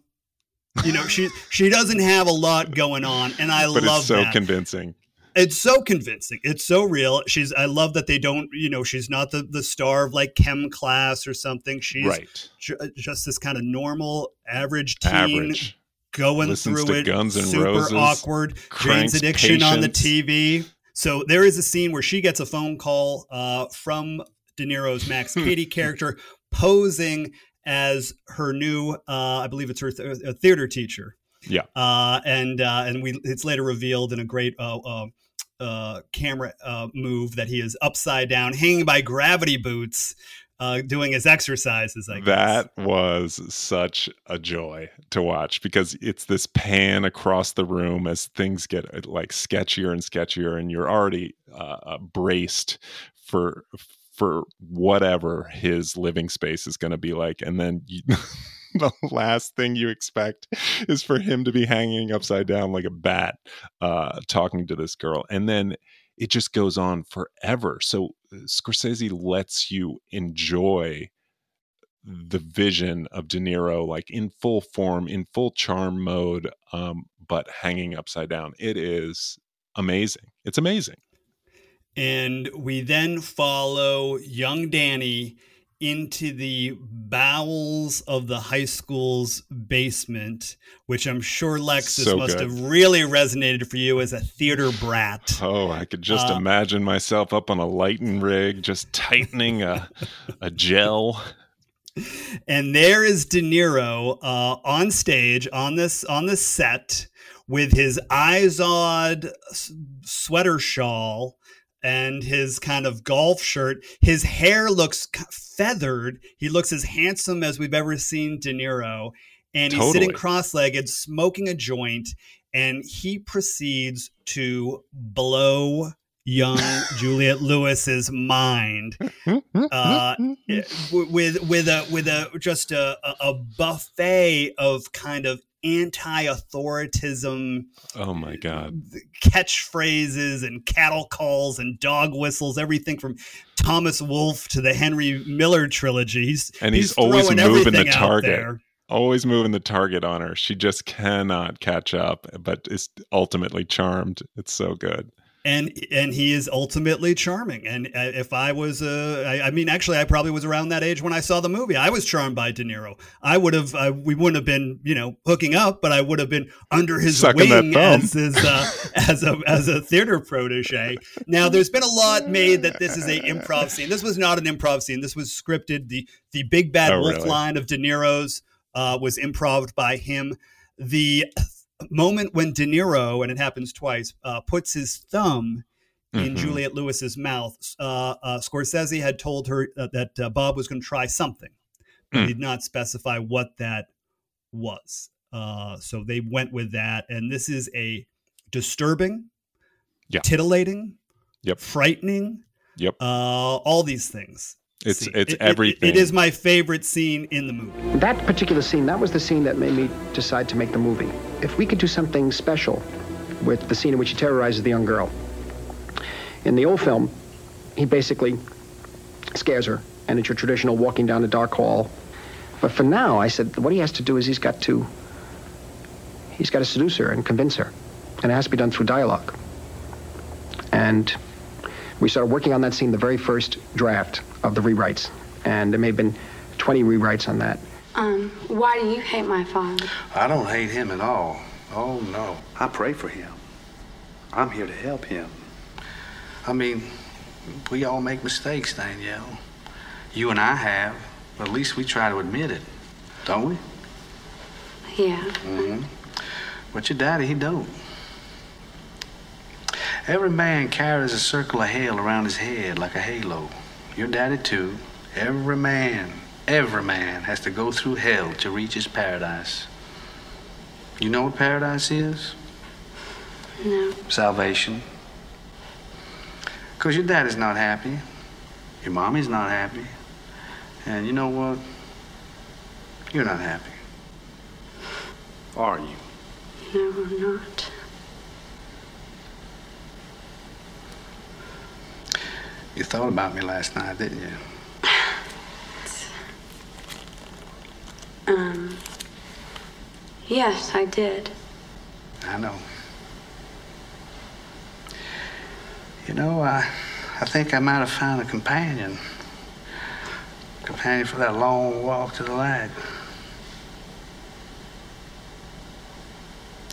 You know, she she doesn't have a lot going on, and I but love it's so that convincing. It's so convincing. It's so real. She's I love that they don't, you know, she's not the the star of like chem class or something. She's right. ju- just this kind of normal average teen Average. going Listens through it. Guns N' super Roses, awkward. Jane's addiction on the TV. So there is a scene where she gets a phone call uh, from De Niro's Max Cady character posing as her new, uh, I believe it's her th- a theater teacher Yeah. uh, and uh, and we it's later revealed in a great uh, uh, camera uh, move that he is upside down, hanging by gravity boots, uh, doing his exercises. I guess. That was such a joy to watch because it's this pan across the room as things get uh, like sketchier and sketchier, and you're already uh, uh, braced for for whatever his living space is going to be like, and then you, the last thing you expect is for him to be hanging upside down like a bat, uh, talking to this girl, and then it just goes on forever. So uh, Scorsese lets you enjoy the vision of De Niro like in full form, in full charm mode, um, but hanging upside down. It is amazing. It's amazing. And we then follow young Danny into the bowels of the high school's basement, which I'm sure Lexus So must good. have really resonated for you as a theater brat. Oh, I could just Uh, imagine myself up on a lighting rig, just tightening a a gel. and there is De Niro uh, on stage on this on this set with his Izod s- sweater shawl and his kind of golf shirt. His hair looks feathered. He looks as handsome as we've ever seen De Niro, and he's sitting cross-legged, smoking a joint, and he proceeds to blow young Juliette Lewis's mind uh, with with a with a just a- a buffet of kind of anti-authoritism oh my god. catchphrases and cattle calls and dog whistles, everything from Thomas Wolfe to the Henry Miller trilogies And he's always throwing moving the target. Always moving the target on her. She just cannot catch up, but is ultimately charmed. It's so good. And and he is ultimately charming. And uh, if I was, uh, I, I mean, actually, I probably was around that age when I saw the movie. I was charmed by De Niro. I would have, uh, we wouldn't have been, you know, hooking up, but I would have been under his Sucking wing as his, uh, as a as a theater protege. Now, there's been a lot made that this is a improv scene. This was not an improv scene. This was scripted. The the big bad Oh, wolf really? line of De Niro's uh, was improv by him. The moment when De Niro, and it happens twice, uh, puts his thumb in Mhm. Juliette Lewis's mouth. Uh, uh, Scorsese had told her uh, that uh, Bob was going to try something, but Mm. he did not specify what that was. Uh, so they went with that, and this is a disturbing, Yeah. titillating, Yep. frightening, Yep. uh, all these things. It's scene. it's It- it- everything. it is my favorite scene in the movie. That particular scene, that was the scene that made me decide to make the movie. If we could do something special with the scene in which he terrorizes the young girl. In the old film, he basically scares her, and it's your traditional walking down a dark hall. But for now, I said, what he has to do is he's got to, he's got to seduce her and convince her. And it has to be done through dialogue. And we started working on that scene, the very first draft of the rewrites. And there may have been 20 rewrites on that. Um, why do you hate my father? I don't hate him at all. Oh, no. I pray for him. I'm here to help him. I mean, we all make mistakes, Danielle. You and I have, but at least we try to admit it, don't we? Yeah. Mm-hmm. But your daddy, he don't. Every man carries a circle of hell around his head like a halo. Your daddy, too. Every man, every man has to go through hell to reach his paradise. You know what paradise is? No. Salvation. Because your daddy's not happy. Your mommy's not happy. And you know what? You're not happy. Are you? No, I'm not. You thought about me last night, didn't you? Um. Yes, I did. I know. You know, I, I think I might have found a companion. Companion for that long walk to the lag.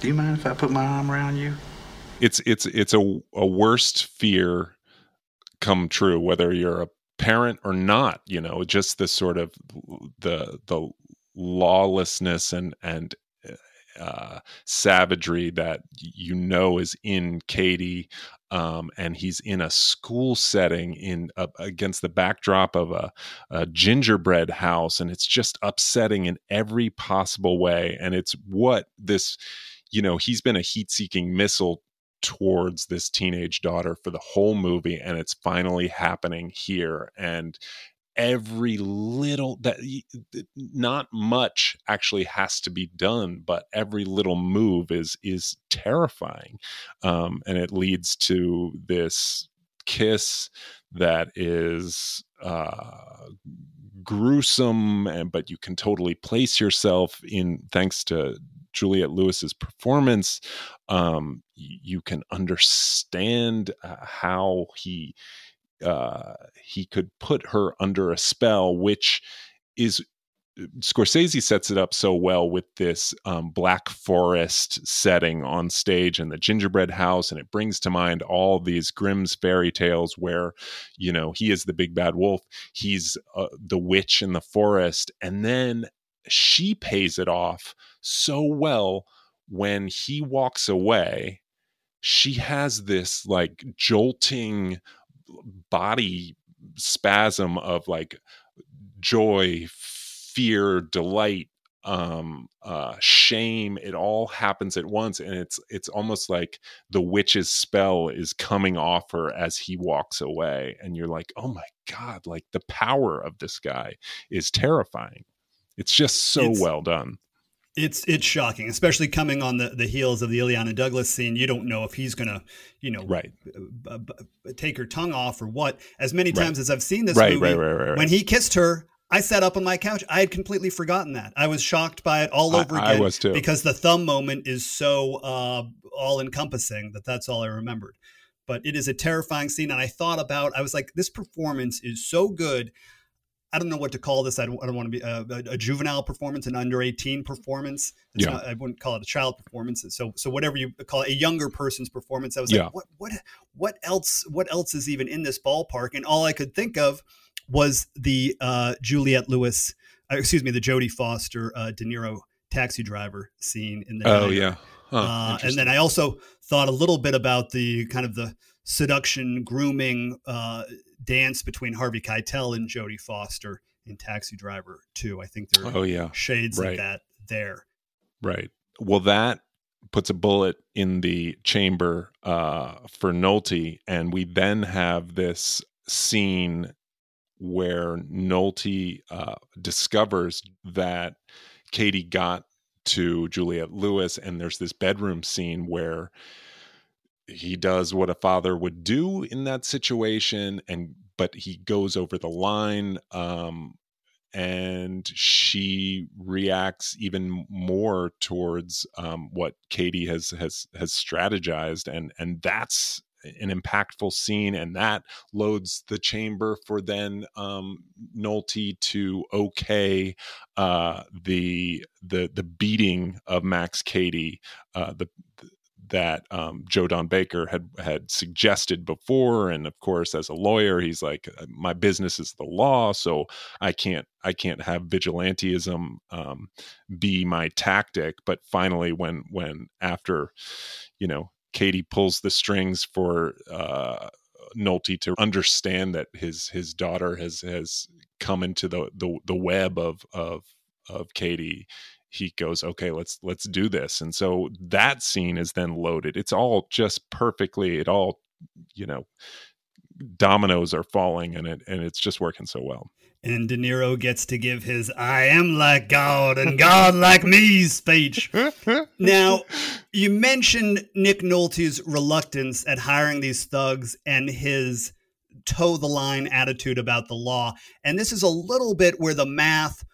Do you mind if I put my arm around you? It's it's it's a a worst fear come true, whether you're a parent or not. You know, just the sort of the the lawlessness and and uh, savagery that you know is in Cady, um, and he's in a school setting in uh, against the backdrop of a, a, gingerbread house, and it's just upsetting in every possible way. And it's what this, you know, he's been a heat-seeking missile towards this teenage daughter for the whole movie and it's finally happening here and every little that not much actually has to be done but every little move is is terrifying um, and it leads to this kiss that is uh, gruesome and but you can totally place yourself in thanks to Juliette Lewis's performance um, you can understand uh, how he uh, he could put her under a spell, which is Scorsese sets it up so well with this um, Black Forest setting on stage and the gingerbread house, and it brings to mind all these Grimm's fairy tales where, you know, he is the big bad wolf, he's uh, the witch in the forest, and then she pays it off so well when he walks away. She has this like jolting body spasm of like joy, fear, delight, um uh shame it all happens at once and it's it's almost like the witch's spell is coming off her as he walks away and you're like oh my god like the power of this guy is terrifying. It's just so it's, well done it's it's shocking, especially coming on the, the heels of the Illeana Douglas scene. You don't know if he's gonna, you know, right, b- b- take her tongue off or what. As many times right. as I've seen this right, movie, right, when he kissed her, I sat up on my couch. I had completely forgotten that. I was shocked by it all over I, again. I was too because the thumb moment is so uh, all encompassing that that's all I remembered. But it is a terrifying scene, and I thought about. I was like, this performance is so good. I don't know what to call this. I don't, I don't want to be a, a, a, juvenile performance, an under 18 performance. It's yeah. Not, I wouldn't call it a child performance. So, so whatever you call it, a younger person's performance. I was yeah. like, what, what, what else, what else is even in this ballpark? And all I could think of was the uh, Juliette Lewis, uh, excuse me, the Jodie Foster, uh, De Niro taxi driver scene in the. Oh yeah. Huh, uh, and then I also thought a little bit about the kind of the seduction, grooming, uh, dance between Harvey Keitel and Jodie Foster in Taxi Driver too. I think there are oh, yeah. shades right. of that there. Right. Well, that puts a bullet in the chamber uh, for Nolte, and we then have this scene where Nolte uh, discovers that Cady got to Juliette Lewis, and there's this bedroom scene where he does what a father would do in that situation and but he goes over the line um and she reacts even more towards um, what Cady has has has strategized, and and that's an impactful scene, and that loads the chamber for then um, Nolte to okay uh, the the the beating of Max Cady uh, the, the that um, Joe Don Baker had had suggested before, and of course, as a lawyer, he's like, uh, my business is the law, so I can't I can't have vigilanteism um, be my tactic. But finally, when when after, you know, Cady pulls the strings for uh, Nolte to understand that his his daughter has has come into the the, the web of of of Cady he goes okay let's let's do this and so that scene is then loaded it's all just perfectly it all you know dominoes are falling and it and it's just working so well and De Niro gets to give his I am like God and God like me speech. now, you mentioned Nick Nolte's reluctance at hiring these thugs and his toe the line attitude about the law. And this is a little bit where the math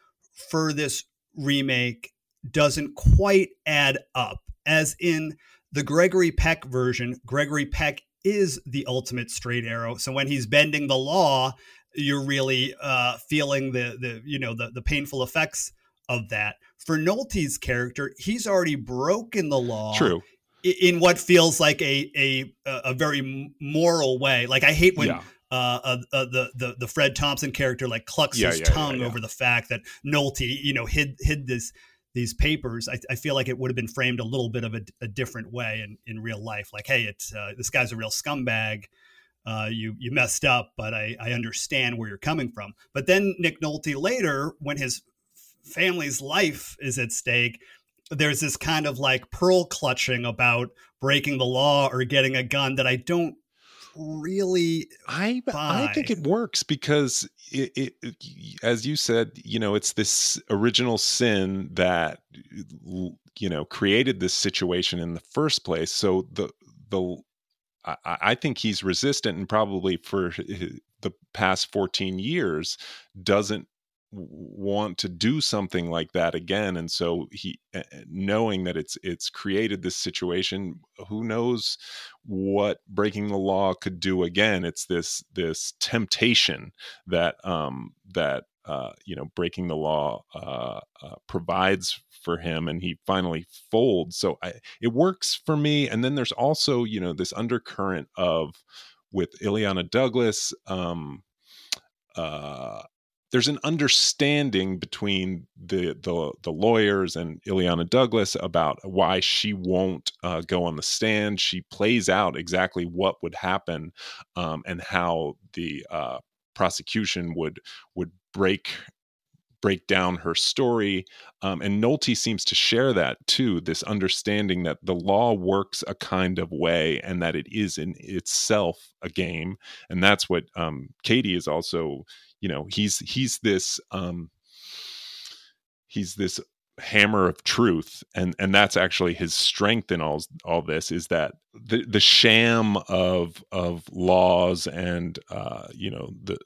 for this remake doesn't quite add up. As in the Gregory Peck version, Gregory Peck is the ultimate straight arrow. So when he's bending the law, you're really uh, feeling the the you know the the painful effects of that. For Nolte's character, he's already broken the law. True. In what feels like a a a very moral way. Like I hate when yeah. Uh, uh, uh, the the the Fred Thompson character like clucks yeah, his yeah, tongue yeah, over the fact that Nolte, you know, hid hid this these papers. I, I feel like it would have been framed a little bit of a, a different way in, in real life. Like, hey, it's uh, this guy's a real scumbag uh, you you messed up, but I, I understand where you're coming from. But then Nick Nolte later, when his family's life is at stake, there's this kind of like pearl clutching about breaking the law or getting a gun that I don't really I buy. I think it works because it, it, it, as you said, you know, it's this original sin that you know created this situation in the first place. So the the I, I think he's resistant and probably for the past 14 years doesn't want to do something like that again and so he knowing that it's it's created this situation who knows what breaking the law could do again. It's this this temptation that um that uh you know breaking the law uh, uh provides for him and he finally folds. So I, it works for me and then there's also you know this undercurrent of with Illeana Douglas um uh there's an understanding between the the, the lawyers and Illeana Douglas about why she won't uh, go on the stand. She plays out exactly what would happen um, and how the uh, prosecution would would break break down her story. Um, and Nolte seems to share that too this understanding that the law works a kind of way and that it is in itself a game. And that's what um, Cady is also, you know, he's he's this um, he's this hammer of truth and and that's actually his strength in all all this is that the the sham of of laws and uh you know the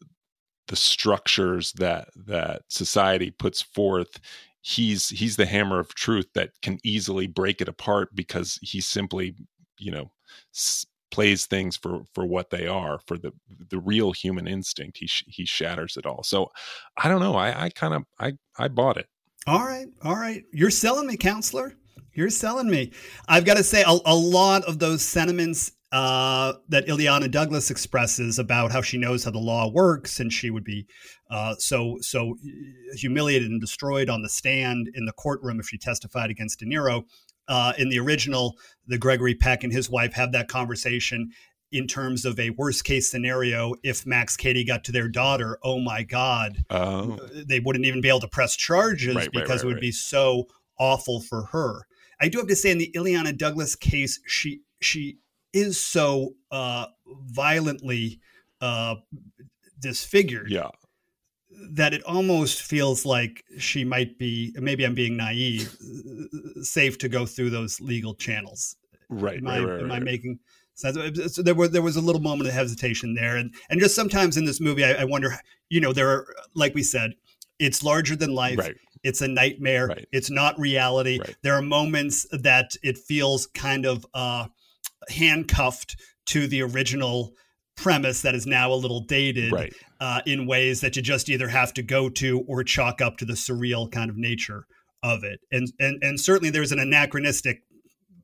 the structures that that society puts forth he's he's the hammer of truth that can easily break it apart because he simply you know s- plays things for for what they are for the the real human instinct he sh- he shatters it all. So i don't know i i kind of i i bought it. All right all right. You're selling me counselor. You're selling me. I've got to say a, a lot of those sentiments uh, that Illeana Douglas expresses about how she knows how the law works, and she would be uh, so so humiliated and destroyed on the stand in the courtroom if she testified against De Niro. Uh, in the original, the Gregory Peck and his wife have that conversation in terms of a worst case scenario if Max Cady got to their daughter. Oh my God, oh. they wouldn't even be able to press charges right, because right, right, it would be so awful for her. I do have to say, in the Illeana Douglas case, she she is so uh, violently uh, disfigured. Yeah. That it almost feels like she might be, maybe I'm being naive, safe to go through those legal channels. Right. Am, right, I, right, am right. I making sense? So there was there was a little moment of hesitation there, and and just sometimes in this movie, I, I wonder, you know, there are like we said, it's larger than life. It's a nightmare. It's not reality. There are moments that it feels kind of uh, handcuffed to the original premise that is now a little dated right. Uh, in ways that you just either have to go to or chalk up to the surreal kind of nature of it. And and and certainly there's an anachronistic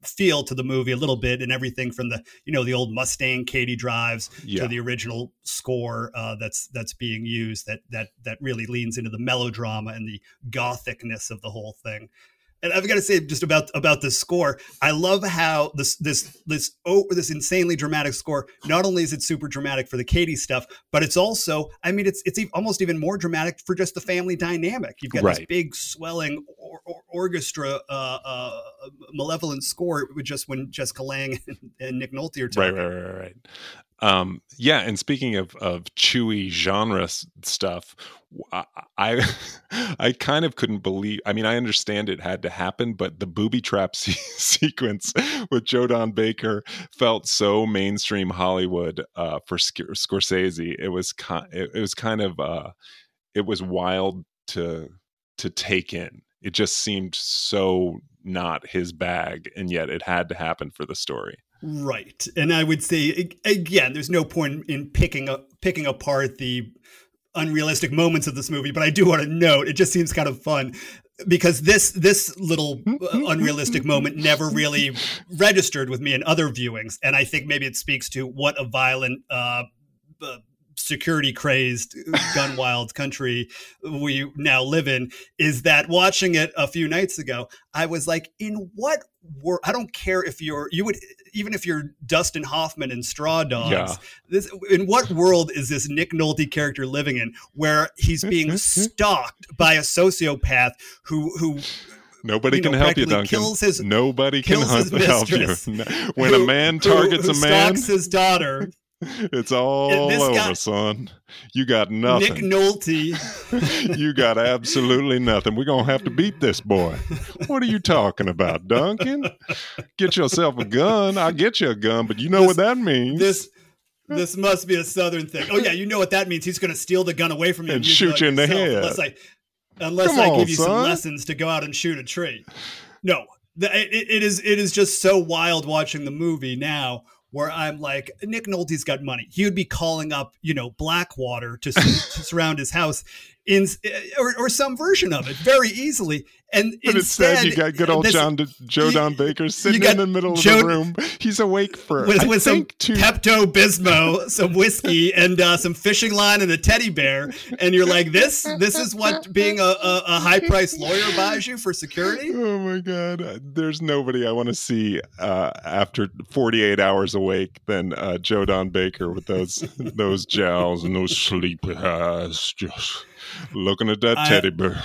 feel to the movie a little bit and everything from the you know the old Mustang cady drives yeah. to the original score uh, that's that's being used that that that really leans into the melodrama and the gothicness of the whole thing and I've got to say just about about the score. I love how this this this oh this insanely dramatic score. Not only is it super dramatic for the Cady stuff, but it's also I mean it's it's almost even more dramatic for just the family dynamic. You've got right. this big swelling or, or, orchestra uh, uh, malevolent score with just when Jessica Lange and, and Nick Nolte are talking. Right, right, right, right. Um, yeah, and speaking of of chewy genre stuff, I, I kind of couldn't believe. I mean, I understand it had to happen, but the booby trap se- sequence with Joe Don Baker felt so mainstream Hollywood uh, for Sc- Scorsese. It was kind. It, it was kind of. Uh, it was wild to to take in. It just seemed so not his bag, and yet it had to happen for the story. Right. And I would say again, there's no point in picking up picking apart the unrealistic moments of this movie, but I do want to note it just seems kind of fun because this this little uh, unrealistic moment never really registered with me in other viewings, and I think maybe it speaks to what a violent. Uh, uh, security crazed uh, gun wild country we now live in is that watching it a few nights ago i was like in what world i don't care if you're you would even if you're dustin hoffman in straw dogs Yeah. this in what world is this nick nolte character living in where he's being stalked by a sociopath who who Nobody you know, can help you, Duncan. kills his- Nobody can help you. When a who- man who- targets who a man, stalks his daughter it's all this over, guy- son. You got nothing. nick nolte you got absolutely nothing. We're gonna have to beat this boy. What are you talking about, Duncan? Get yourself a gun. I'll get you a gun, but you know what that means. this this must be a southern thing. Oh yeah, you know what that means. He's going to steal the gun away from you And it shoot you in the head. Unless I, unless Come I on, give you some lessons to go out and shoot a tree. No, the, it, it is it is just so wild watching the movie now. Where I'm like, Nick Nolte's got money. He would be calling up, you know, Blackwater to, to surround his house, in eh, or, or some version of it, very easily. And But instead, instead, you got good old this- John Joe you- Don Baker sitting in the middle of the room. He's awake for with, I with some think two. Pepto Bismol, some whiskey, and uh, some fishing line and a teddy bear, and you're like, this this is what being a, a, a high priced lawyer buys you for security. Oh my god! There's nobody I want to see uh, after 48 hours awake than uh, Joe Don Baker with those those jowls and those sleepy eyes, just looking at that I- teddy bear.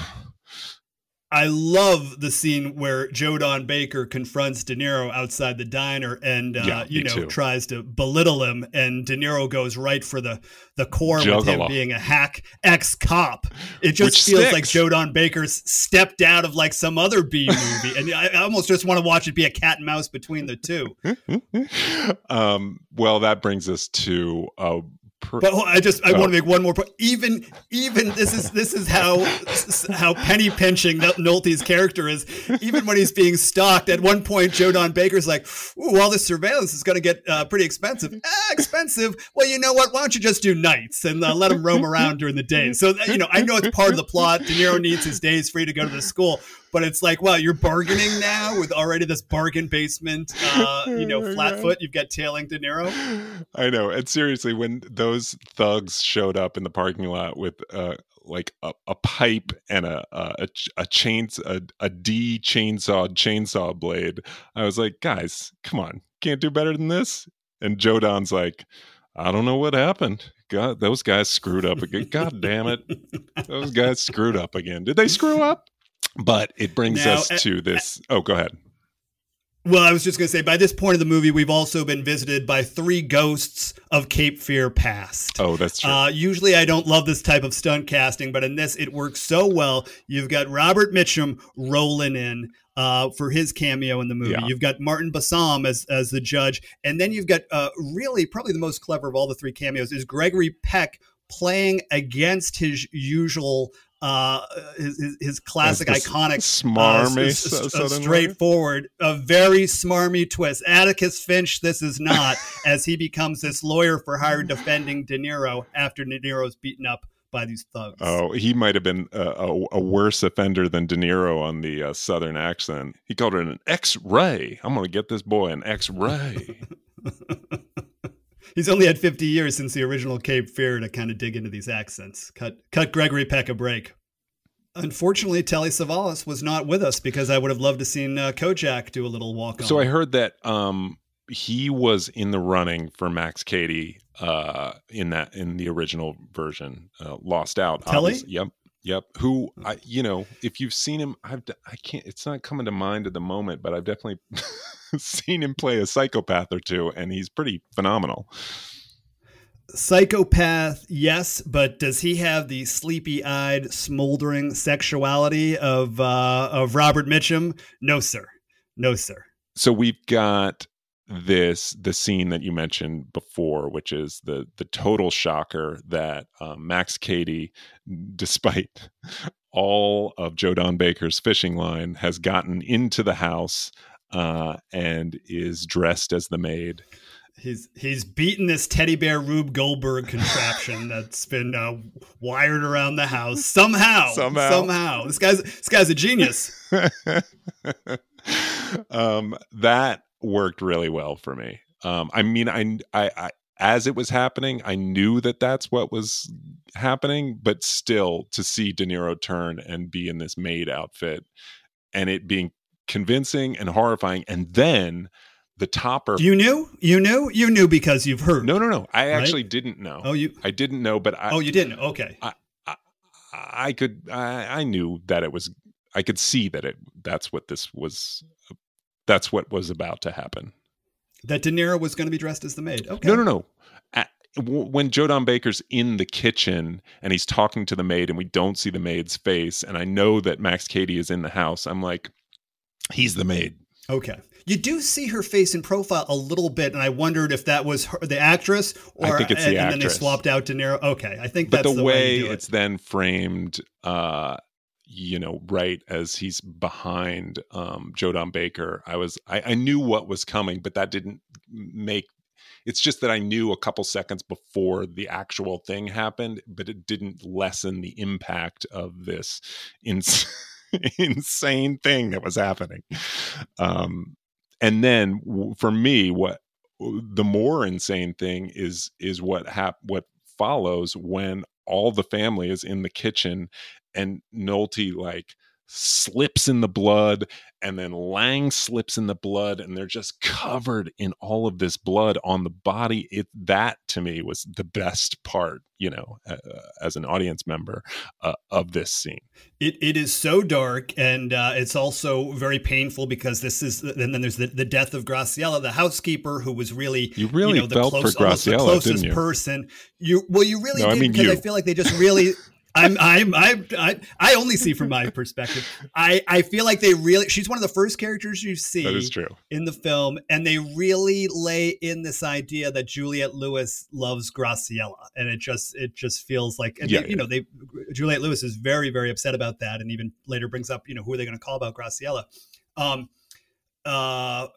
I love the scene where Joe Don Baker confronts De Niro outside the diner and uh, Yeah, you know too. tries to belittle him, and De Niro goes right for the the core with him being a hack ex cop. It just Which feels sticks. like Joe Don Baker's stepped out of like some other B movie, and I, I almost just want to watch it be a cat and mouse between the two. um, well, that brings us to uh, pr- But I just I Oh. want to make one more point. Even even this is this is how how penny pinching Nol- Nolte's character is. Even when he's being stalked, at one point Joe Don Baker's like, "Ooh, all this surveillance is going to get uh, pretty expensive." Ah, expensive. Well, you know what? Why don't you just do nights and uh, let him roam around during the day? So you know, I know it's part of the plot. De Niro needs his days free to go to the school. But it's like, wow, you're bargaining now with already this bargain basement, uh, you know, Oh my flatfoot. You've got tailing De Niro. I know. And seriously, when those thugs showed up in the parking lot with uh, like a, a pipe and a a, a, a chains a, a D chainsaw chainsaw blade, I was like, guys, come on, can't do better than this. And Joe Don's like, I don't know what happened. God, those guys screwed up again. God damn it, those guys screwed up again. Did they screw up? But it brings Now, us to this. Oh, go ahead. Well, I was just going to say, by this point of the movie, we've also been visited by three ghosts of Cape Fear past. Oh, that's true. Uh, usually, I don't love this type of stunt casting, but in this, it works so well. You've got Robert Mitchum rolling in uh, for his cameo in the movie. Yeah. You've got Martin Balsam as as the judge, and then you've got uh, really probably the most clever of all the three cameos is Gregory Peck playing against his usual. Uh, his, his- his classic, iconic, smarmy uh, s- s- s- straightforward, a very smarmy twist. Atticus Finch, this is not, as he becomes this lawyer for hire defending De Niro after De Niro's beaten up by these thugs. Oh, he might have been a, a, a worse offender than De Niro on the uh, Southern accent. He called it an X-ray. I'm going to get this boy an X-ray. He's only had 50 years since the original Cape Fear to kind of dig into these accents. Cut, cut Gregory Peck a break. Unfortunately, Telly Savalas was not with us because I would have loved to seen uh, Kojak do a little walk on. so I heard that um, he was in the running for Max Cady uh, in that in the original version. Uh, lost out. Telly? obviously. Yep. Yep. Who I you know if you've seen him, I've I can't. It's not coming to mind at the moment, but I've definitely seen him play a psychopath or two, and he's pretty phenomenal. Psychopath, yes, but does he have the sleepy-eyed, smoldering sexuality of uh, of Robert Mitchum? No, sir. No, sir. So we've got this the scene that you mentioned before, which is the the total shocker that um, Max Cady, despite all of Joe Don Baker's fishing line, has gotten into the house uh, and is dressed as the maid. He's he's beaten this teddy bear Rube Goldberg contraption that's been uh, wired around the house somehow. Somehow, somehow. This guy's this guy's a genius. um, that worked really well for me. Um, I mean, I, I, I, as it was happening, I knew that that's what was happening, but still to see De Niro turn and be in this maid outfit and it being convincing and horrifying, and then the topper. You knew, you knew, you knew because you've heard. No, no, no. I right? actually didn't know. Oh, you? I didn't know, but I. Oh, you didn't. Okay. I, I, I could. I, I knew that it was. I could see that it. That's what this was that's what was about to happen. That De Niro was going to be dressed as the maid. Okay. No, no, no. At, when Joe Don Baker's in the kitchen and he's talking to the maid, and we don't see the maid's face, and I know that Max Cady is in the house, I'm like, he's the maid. Okay. You do see her face in profile a little bit, and I wondered if that was her, the actress, or I think it's the and, actress. and then they swapped out De Niro. Okay, I think but that's the, the way, way it's then framed. Uh, you know, right as he's behind um, Joe Don Baker, I was I, I knew what was coming, but that didn't make. It's just that I knew a couple seconds before the actual thing happened, but it didn't lessen the impact of this ins- insane thing that was happening. Um, and then for me, what the more insane thing is is what hap- what follows when all the family is in the kitchen and Nolte like slips in the blood and then Lange slips in the blood and they're just covered in all of this blood on the body it that to me was the best part you know uh, as an audience member uh, of this scene it, it is so dark and uh, it's also very painful because this is and then there's the, the death of Graciela the housekeeper who was really you really you know, the felt close, for Graciela the closest didn't you? person you well you really no, did I mean because you. I feel like they just really I'm, I'm, I'm, I, I only see from my perspective. I, I feel like they really, she's one of the first characters you see that is true. in the film. And they really lay in this idea that Juliette Lewis loves Graciela. And it just, it just feels like, and Yeah, they, you know, they, Juliette Lewis is very, very upset about that. And even later brings up, you know, who are they going to call about Graciela? Um, uh,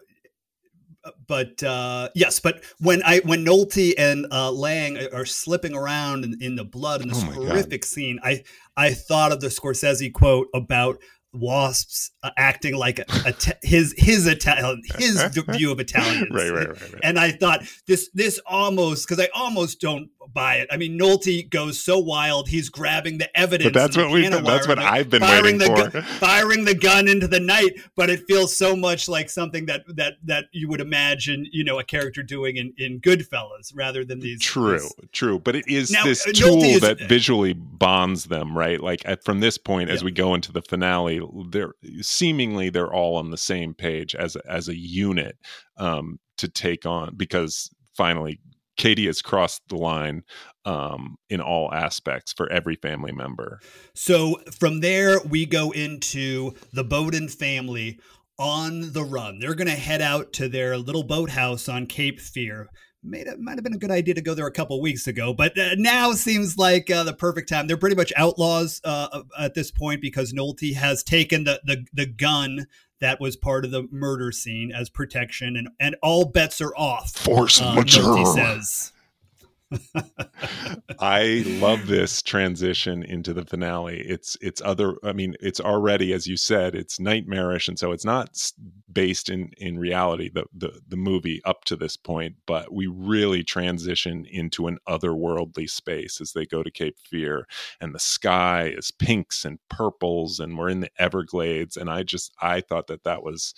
but uh, yes, but when I when Nolte and uh, Lange are slipping around in, in the blood in this Oh my God. horrific scene, I I thought of the Scorsese quote about wasps uh, acting like a, his his Italian his view of Italians. Right, right, right, right. And I thought this this almost because I almost don't buy it. I mean, Nolte goes so wild, he's grabbing the evidence. But that's what we've that's what I've been firing waiting the for. gu- firing the gun into the night. But it feels so much like something that that that you would imagine, you know, a character doing in in Goodfellas rather than these. True, these- true. But it is Now, this uh, tool is- that visually bonds them, right? Like at, from this point, as we go into the finale, they're seemingly they're all on the same page as as a unit um, to take on because finally. Cady has crossed the line um, in all aspects for every family member. So from there, we go into the Bowden family on the run. They're going to head out to their little boathouse on Cape Fear. Made it might have been a good idea to go there a couple weeks ago, but uh, now seems like uh, the perfect time. They're pretty much outlaws uh, at this point because Nolte has taken the, the the gun that was part of the murder scene as protection, and and all bets are off. Force uh, majeure. Says. I love this transition into the finale. It's it's other. I mean, it's already as you said, it's nightmarish, and so it's not based in in reality. The the the movie up to this point, but we really transition into an otherworldly space as they go to Cape Fear, and the sky is pinks and purples, and we're in the Everglades. And I just I thought that that was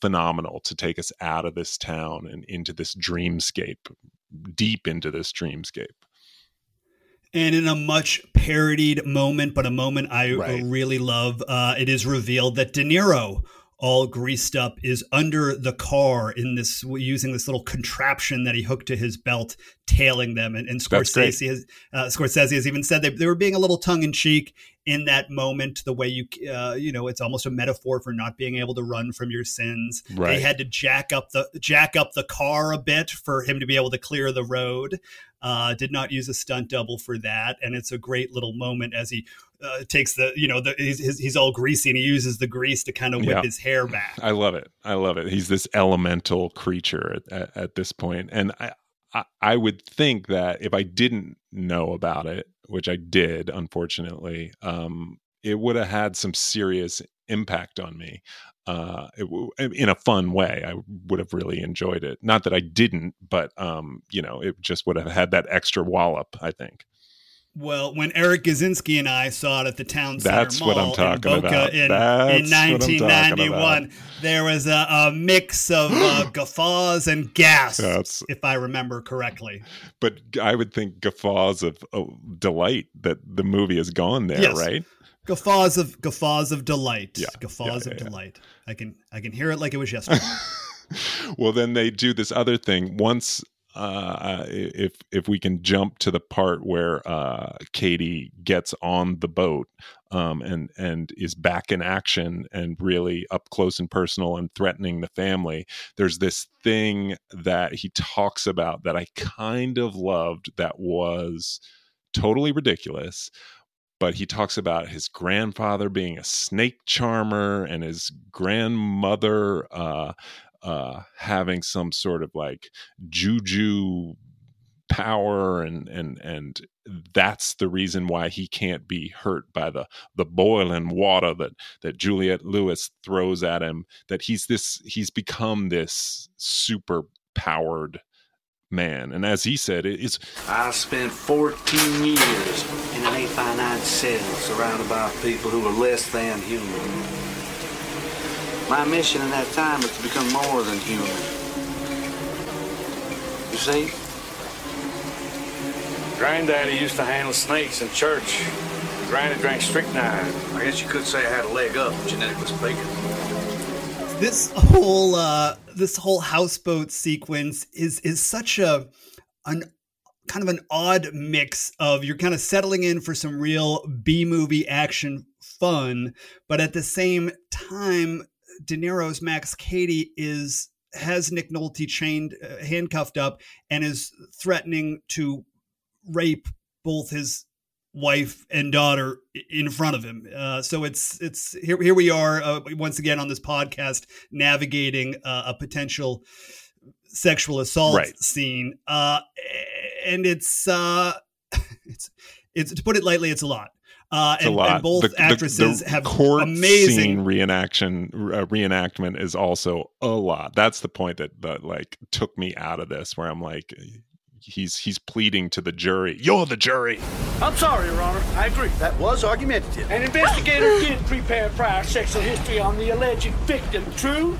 phenomenal to take us out of this town and into this dreamscape deep into this dreamscape. And in a much parodied moment, but a moment I Right. really love, uh, it is revealed that De Niro all greased up, is under the car in this using this little contraption that he hooked to his belt, tailing them. And, and Scorsese has uh, Scorsese has even said they, they were being a little tongue in cheek in that moment. The way you uh, you know it's almost a metaphor for not being able to run from your sins. Right. They had to jack up the jack up the car a bit for him to be able to clear the road. Uh, did not use a stunt double for that, and it's a great little moment as he uh, takes the you know the, he's, he's all greasy and he uses the grease to kind of whip Yeah. his hair back. I love it. I love it. He's this elemental creature at, at, at this point, and I, I I would think that if I didn't know about it, which I did, unfortunately, um, it would have had some serious impact on me. Uh, it, in a fun way, I would have really enjoyed it. Not that I didn't, but um, you know, it just would have had that extra wallop. I think. Well, when Eric Gazinski and I saw it at the town center That's mall what I'm in Boca about. in, That's in what I'm talking 1991, there was a, a mix of uh, guffaws and gasps, That's- if I remember correctly. But I would think guffaws of, of delight that the movie has gone there, Yes. right? Guffaws of guffaws of delight. Yeah, Guffaws yeah, of yeah. delight. I can I can hear it like it was yesterday. well then they do this other thing once uh if if we can jump to the part where uh Cady gets on the boat um and and is back in action and really up close and personal and threatening the family there's this thing that he talks about that I kind of loved that was totally ridiculous but he talks about his grandfather being a snake charmer and his grandmother uh, uh, having some sort of like juju power and and and that's the reason why he can't be hurt by the the boiling water that that Juliette Lewis throws at him that he's this he's become this super powered man and as he said it's I spent 14 years in an A-finite cell surrounded by people who were less than human. My mission in that time was to become more than human. You see? Granddaddy used to handle snakes in church. Granny drank strychnine. I guess you could say I had a leg up, genetically speaking. This whole uh this whole houseboat sequence is is such a an kind of an odd mix of you're kind of settling in for some real B movie action fun, but at the same time, De Niro's Max Cady is has Nick Nolte chained, uh, handcuffed up, and is threatening to rape both his wife and daughter in front of him. Uh, so it's it's here here we are uh, once again on this podcast navigating uh, a potential sexual assault Right. scene, uh, and it's uh, it's it's to put it lightly, it's a lot. Uh, and, a lot. and both The- the- actresses the have court amazing scene reenaction uh, reenactment is also a lot. That's the point that that like took me out of this, where I'm like, he's he's pleading to the jury. You're the jury. I'm sorry, Your Honor. I agree. That was argumentative. An investigator did prepare prior sexual history on the alleged victim, true?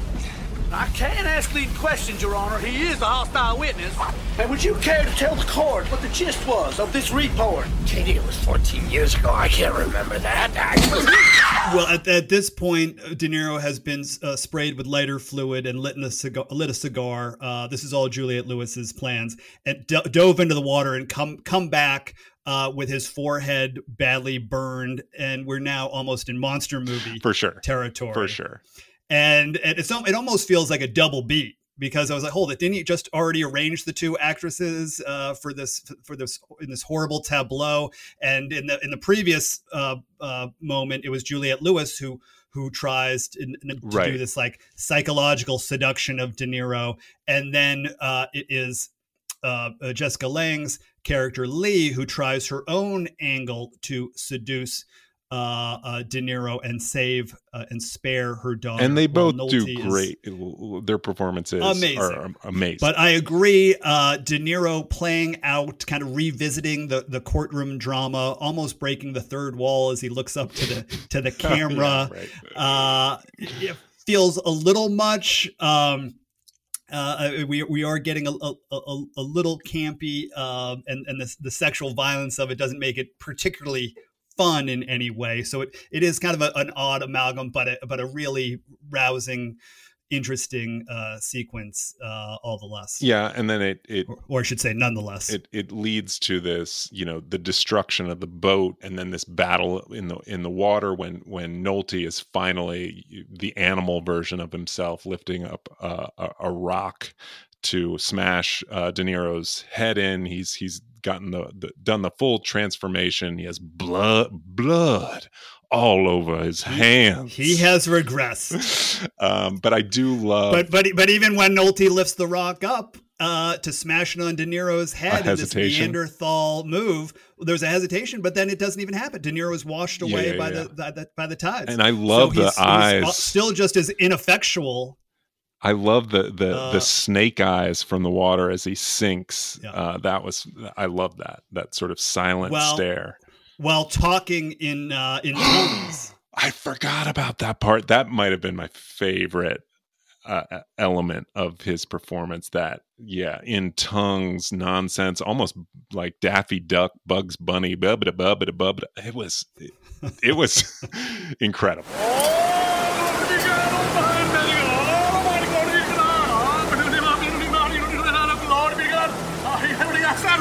I can't ask leading questions, Your Honor. He is a hostile witness. And would you care to tell the court what the gist was of this report? Cady, it was 14 years ago. I can't remember that. Well, at, at this point, uh, De Niro has been uh, sprayed with lighter fluid and lit, in a cigar, lit a cigar. Uh, this is all Juliette Lewis's plans, and do- dove into the water and come come back uh, with his forehead badly burned, and we're now almost in monster movie For sure. territory. For sure. And, and it's it almost feels like a double beat because I was like, hold it, didn't you just already arrange the two actresses uh, for this for this in this horrible tableau? And in the in the previous uh, uh, moment, it was Juliette Lewis who who tries to, to do this like psychological seduction of De Niro, and then uh, it is uh, Jessica Lange's character Lee who tries her own angle to seduce uh, uh, De Niro and save uh, and spare her daughter. And they both do great. Their performances Amazing. are amazing. But I agree, uh, De Niro playing out, kind of revisiting the the courtroom drama, almost breaking the third wall as he looks up to the to the camera. right. uh, it feels a little much. Um, uh, we we are getting a a, a, a little campy, um, and and the, the sexual violence of it doesn't make it particularly fun in any way. So it, it is kind of a, an odd amalgam, but a, but a really rousing interesting uh, sequence uh, all the less. Yeah, and then it it or, or, I should say nonetheless. It it leads to this, you know, the destruction of the boat and then this battle in the in the water when when Nolte is finally the animal version of himself lifting up uh, a, a rock to smash uh, De Niro's head in. He's he's gotten the, the done the full transformation. He has blood blood all over his hands. He has regressed. um, but I do love. But but but even when Nolte lifts the rock up uh, to smash it on De Niro's head in this Neanderthal move, there's a hesitation, but then it doesn't even happen. De Niro is washed away yeah, yeah, by, yeah. The, by, the, by the tides. And I love so the he's, eyes. He's still just as ineffectual. I love the the uh, the snake eyes from the water as he sinks. Uh, that was I love that that sort of silent stare while talking in uh, in tongues. I forgot about that part. That might have been my favorite uh, element of his performance. That yeah, in tongues, nonsense, almost like Daffy Duck, Bugs Bunny, bubba bubba bubba. It was it, it was incredible.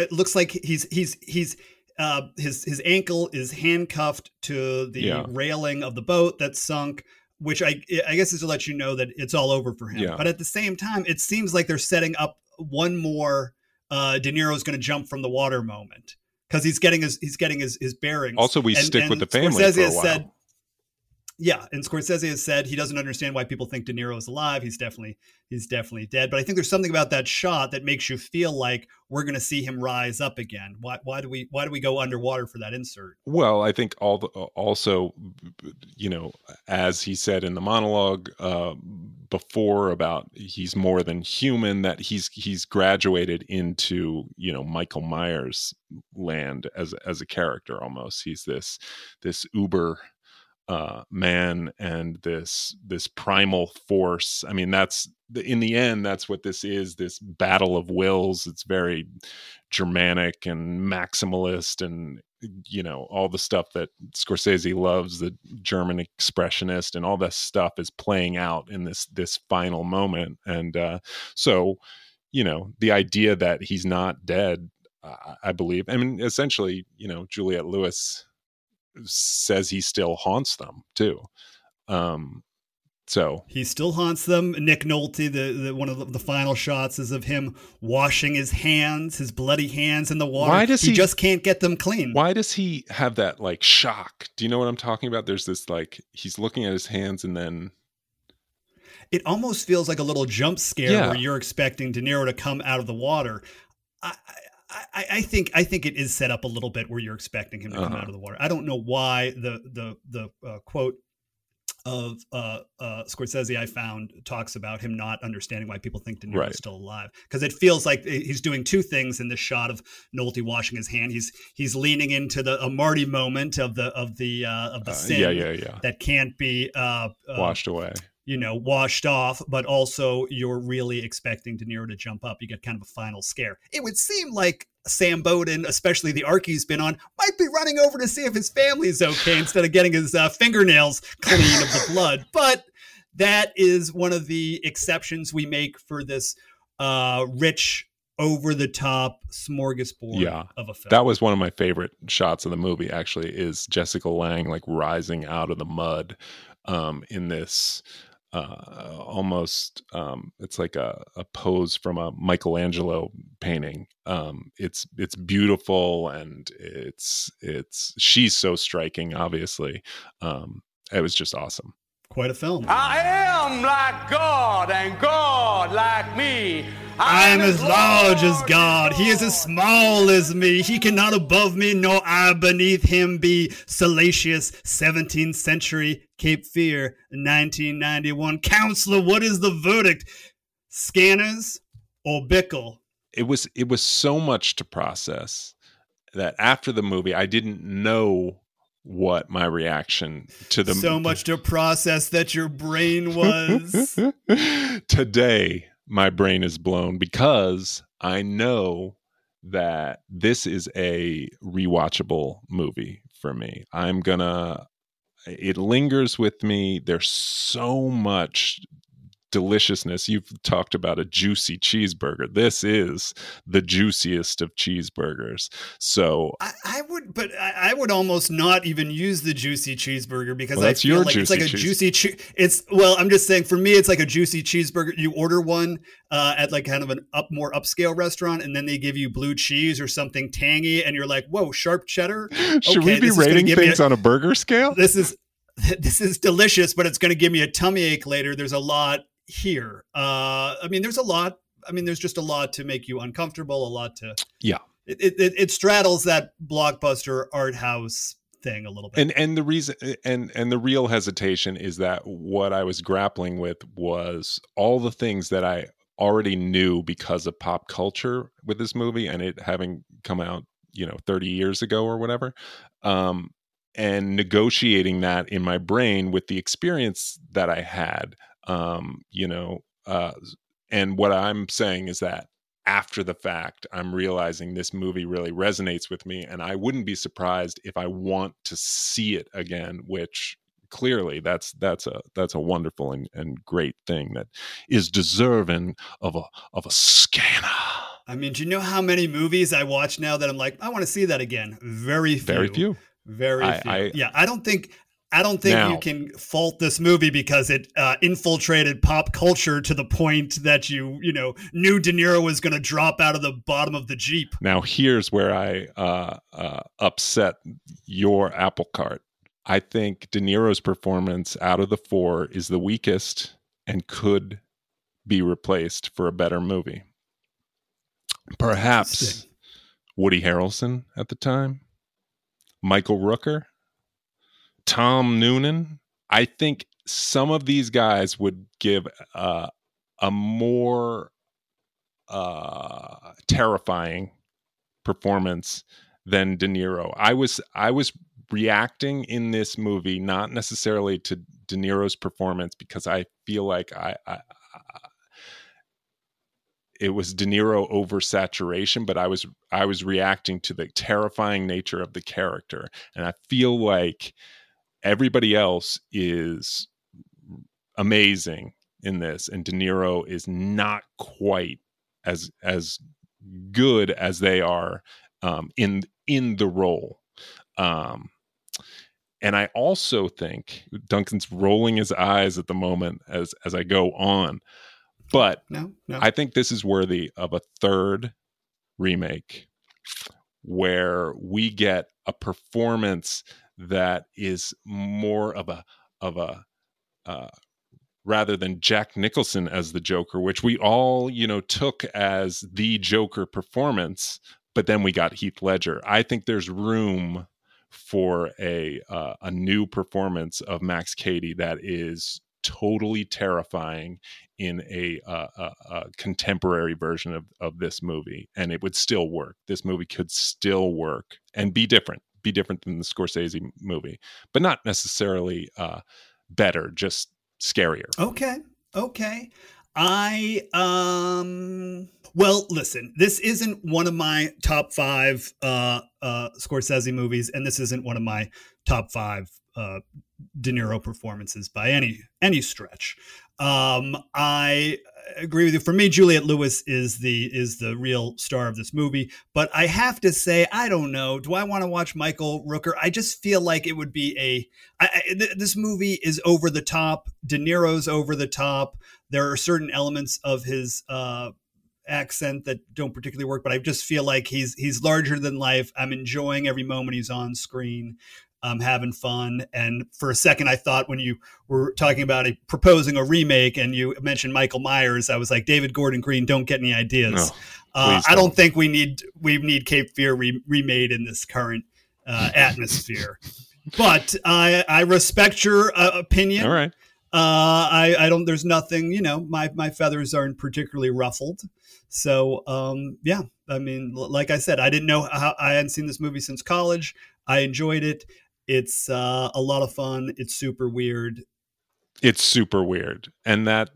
It looks like he's he's he's uh, his his ankle is handcuffed to the yeah. railing of the boat that's sunk, which I I guess is to let you know that it's all over for him. Yeah. But at the same time, it seems like they're setting up one more uh, De Niro's going to jump from the water moment because he's getting his he's getting his his bearings. Also, we and, stick and with the family Scorsese for a while. Said, yeah, and Scorsese has said he doesn't understand why people think De Niro is alive. He's definitely he's definitely dead. But I think there's something about that shot that makes you feel like we're going to see him rise up again. Why why do we why do we go underwater for that insert? Well, I think all the, also, you know, as he said in the monologue uh, before about he's more than human, that he's he's graduated into you know Michael Myers land as as a character almost. He's this this uber uh, man and this this primal force. I mean, that's in the end, that's what this is. This battle of wills. It's very Germanic and maximalist, and you know all the stuff that Scorsese loves. The German expressionist and all this stuff is playing out in this this final moment. And uh, so, you know, the idea that he's not dead, I believe. I mean, essentially, you know, Juliette Lewis says he still haunts them too. Um, so he still haunts them. Nick Nolte, the, the one of the, the, final shots is of him washing his hands, his bloody hands in the water. Why does he, he, just can't get them clean? Why does he have that like shock? Do you know what I'm talking about? There's this like he's looking at his hands and then it almost feels like a little jump scare yeah. where you're expecting De Niro to come out of the water. I, I, I, think I think it is set up a little bit where you're expecting him to come uh-huh. out of the water. I don't know why the the the uh, quote of uh, uh, Scorsese I found talks about him not understanding why people think De Niro's right. still alive because it feels like he's doing two things in this shot of Nolte washing his hand. He's he's leaning into the a Marty moment of the of the uh, of the sin yeah, yeah, yeah. that can't be uh, uh, washed away you know, washed off, but also you're really expecting De Niro to jump up. You get kind of a final scare. It would seem like Sam Bowden, especially the arc he's been on, might be running over to see if his family is okay instead of getting his uh, fingernails clean of the blood. But that is one of the exceptions we make for this uh, rich, over the top smorgasbord yeah, of a film. That was one of my favorite shots of the movie, actually, is Jessica Lange like rising out of the mud um, in this uh, almost um, it's like a, a, pose from a Michelangelo painting. Um, it's it's beautiful and it's it's she's so striking. Obviously, um, it was just awesome. Quite a film. I am like God, and God like me. I am as large as God. He is as small as me. He cannot above me, nor I beneath him be. Silesius, 17th century, Cape Fear, 1991. Counselor, what is the verdict? Scanners or Bickle? It was it was so much to process that after the movie, I didn't know what my reaction to the so much to process that your brain was. Today my brain is blown because i know that this is a rewatchable movie for me. I'm gonna it lingers with me. There's so much deliciousness. You've talked about a juicy cheeseburger. This is the juiciest of cheeseburgers. So I, I would, but I, I, would almost not even use the juicy cheeseburger because well, I feel like it's like a cheese. juicy. Che- it's well, I'm just saying for me, it's like a juicy cheeseburger. You order one uh, at like kind of an up more upscale restaurant, and then they give you blue cheese or something tangy, and you're like, whoa, sharp cheddar. Should okay, we be rating things a, on a burger scale? This is this is delicious, but it's going to give me a tummy ache later. There's a lot here. Uh, I mean, there's a lot. I mean, there's just a lot to make you uncomfortable. A lot to yeah. It it, it straddles that blockbuster art house thing a little bit. And and the reason and and the real hesitation is that what I was grappling with was all the things that I already knew because of pop culture with this movie and it having come out, you know, 30 years ago or whatever. Um and negotiating that in my brain with the experience that I had um, you know, uh, and what I'm saying is that after the fact, I'm realizing this movie really resonates with me, and I wouldn't be surprised if I want to see it again. Which clearly, that's that's a that's a wonderful and, and great thing that is deserving of a of a scanner. I mean, do you know how many movies I watch now that I'm like, I want to see that again? Very few. Very few. Very I, few. I, yeah, I don't think I don't think now, you can fault this movie because it uh, infiltrated pop culture to the point that you, you know, knew De Niro was going to drop out of the bottom of the Jeep. Now, here's where I uh, uh, upset your apple cart. I think De Niro's performance out of the four is the weakest and could be replaced for a better movie. Perhaps Woody Harrelson at the time, Michael Rooker Tom Noonan, I think some of these guys would give uh, a more uh, terrifying performance than De Niro. I was I was reacting in this movie not necessarily to De Niro's performance because I feel like I, I, I it was De Niro oversaturation, but I was I was reacting to the terrifying nature of the character, and I feel like everybody else is amazing in this and De Niro is not quite as as good as they are um, in in the role. Um, and I also think Duncan's rolling his eyes at the moment as as I go on, but no, no. I think this is worthy of a third remake where we get a performance that is more of a of a uh, rather than Jack Nicholson as the Joker, which we all you know took as the Joker performance, but then we got Heath Ledger. I think there's room for a uh, a new performance of Max Cady that is totally terrifying in a, uh, a, a, contemporary version of, of this movie and it would still work this movie could still work and be different be different than the Scorsese movie, but not necessarily uh, better, just scarier. Okay. Okay. I um well listen, this isn't one of my top five uh uh Scorsese movies, and this isn't one of my top five uh De Niro performances by any any stretch. Um I agree with you. For me, Juliette Lewis is the is the real star of this movie. But I have to say, I don't know. Do I want to watch Michael Rooker? I just feel like it would be a. I, I, th- this movie is over the top. De Niro's over the top. There are certain elements of his uh, accent that don't particularly work, but I just feel like he's he's larger than life. I'm enjoying every moment he's on screen. I'm having fun. And for a second, I thought when you were talking about a, proposing a remake and you mentioned Michael Myers, I was like, David Gordon Green, don't get any ideas. No, uh, I don't don't. think we need we need Cape Fear re- remade in this current uh, atmosphere. But I I respect your uh, opinion. All right. Uh, I, I don't. There's nothing. You know, my my feathers aren't particularly ruffled. So um, yeah. I mean, like I said, I didn't know how I hadn't seen this movie since college. I enjoyed it. It's uh, a lot of fun. It's super weird. it's super weird and that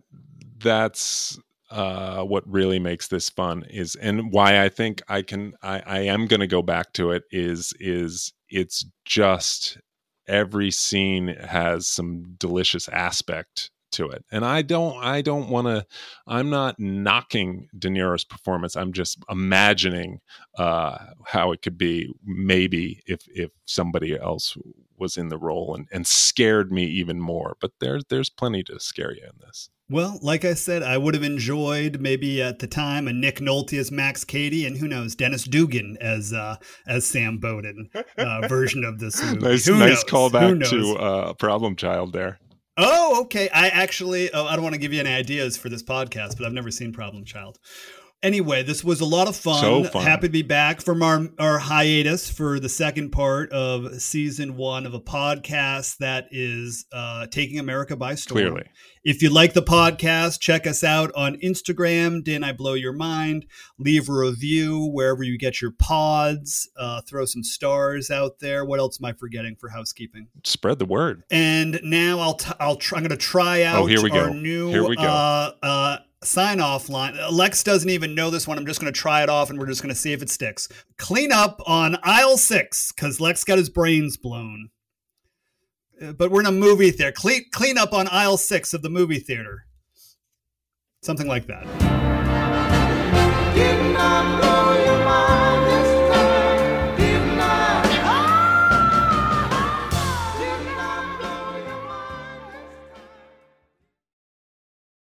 that's uh what really makes this fun is and why i think i can i i am going to go back to it is is it's just every scene has some delicious aspect to it and i don't i don't want to i'm not knocking de niro's performance i'm just imagining uh how it could be maybe if if somebody else was in the role and, and scared me even more. But there's there's plenty to scare you in this. Well, like I said, I would have enjoyed maybe at the time a Nick Nolte as Max Cady, and who knows, Dennis Dugan as uh, as Sam Bowden uh, version of this movie. nice Who nice knows? Callback to uh, Problem Child there. Oh, okay. I actually, oh, I don't want to give you any ideas for this podcast, but I've never seen Problem Child. Anyway, this was a lot of fun. So fun. Happy to be back from our, our hiatus for the second part of season one of a podcast that is uh, taking America by storm. Clearly. If you like the podcast, check us out on Instagram. Did I blow your mind? Leave a review wherever you get your pods. Uh, throw some stars out there. What else am I forgetting for housekeeping? Spread the word. And now I'll t- I'll try, I'm going to try out Oh, here we our go. new Here we go. Uh, uh, sign off line. Lex doesn't even know this one. I'm just going to try it off and we're just going to see if it sticks. Clean up on aisle six because Lex got his brains blown. Uh, But we're in a movie theater. Clean, clean up on aisle six of the movie theater. Something like that.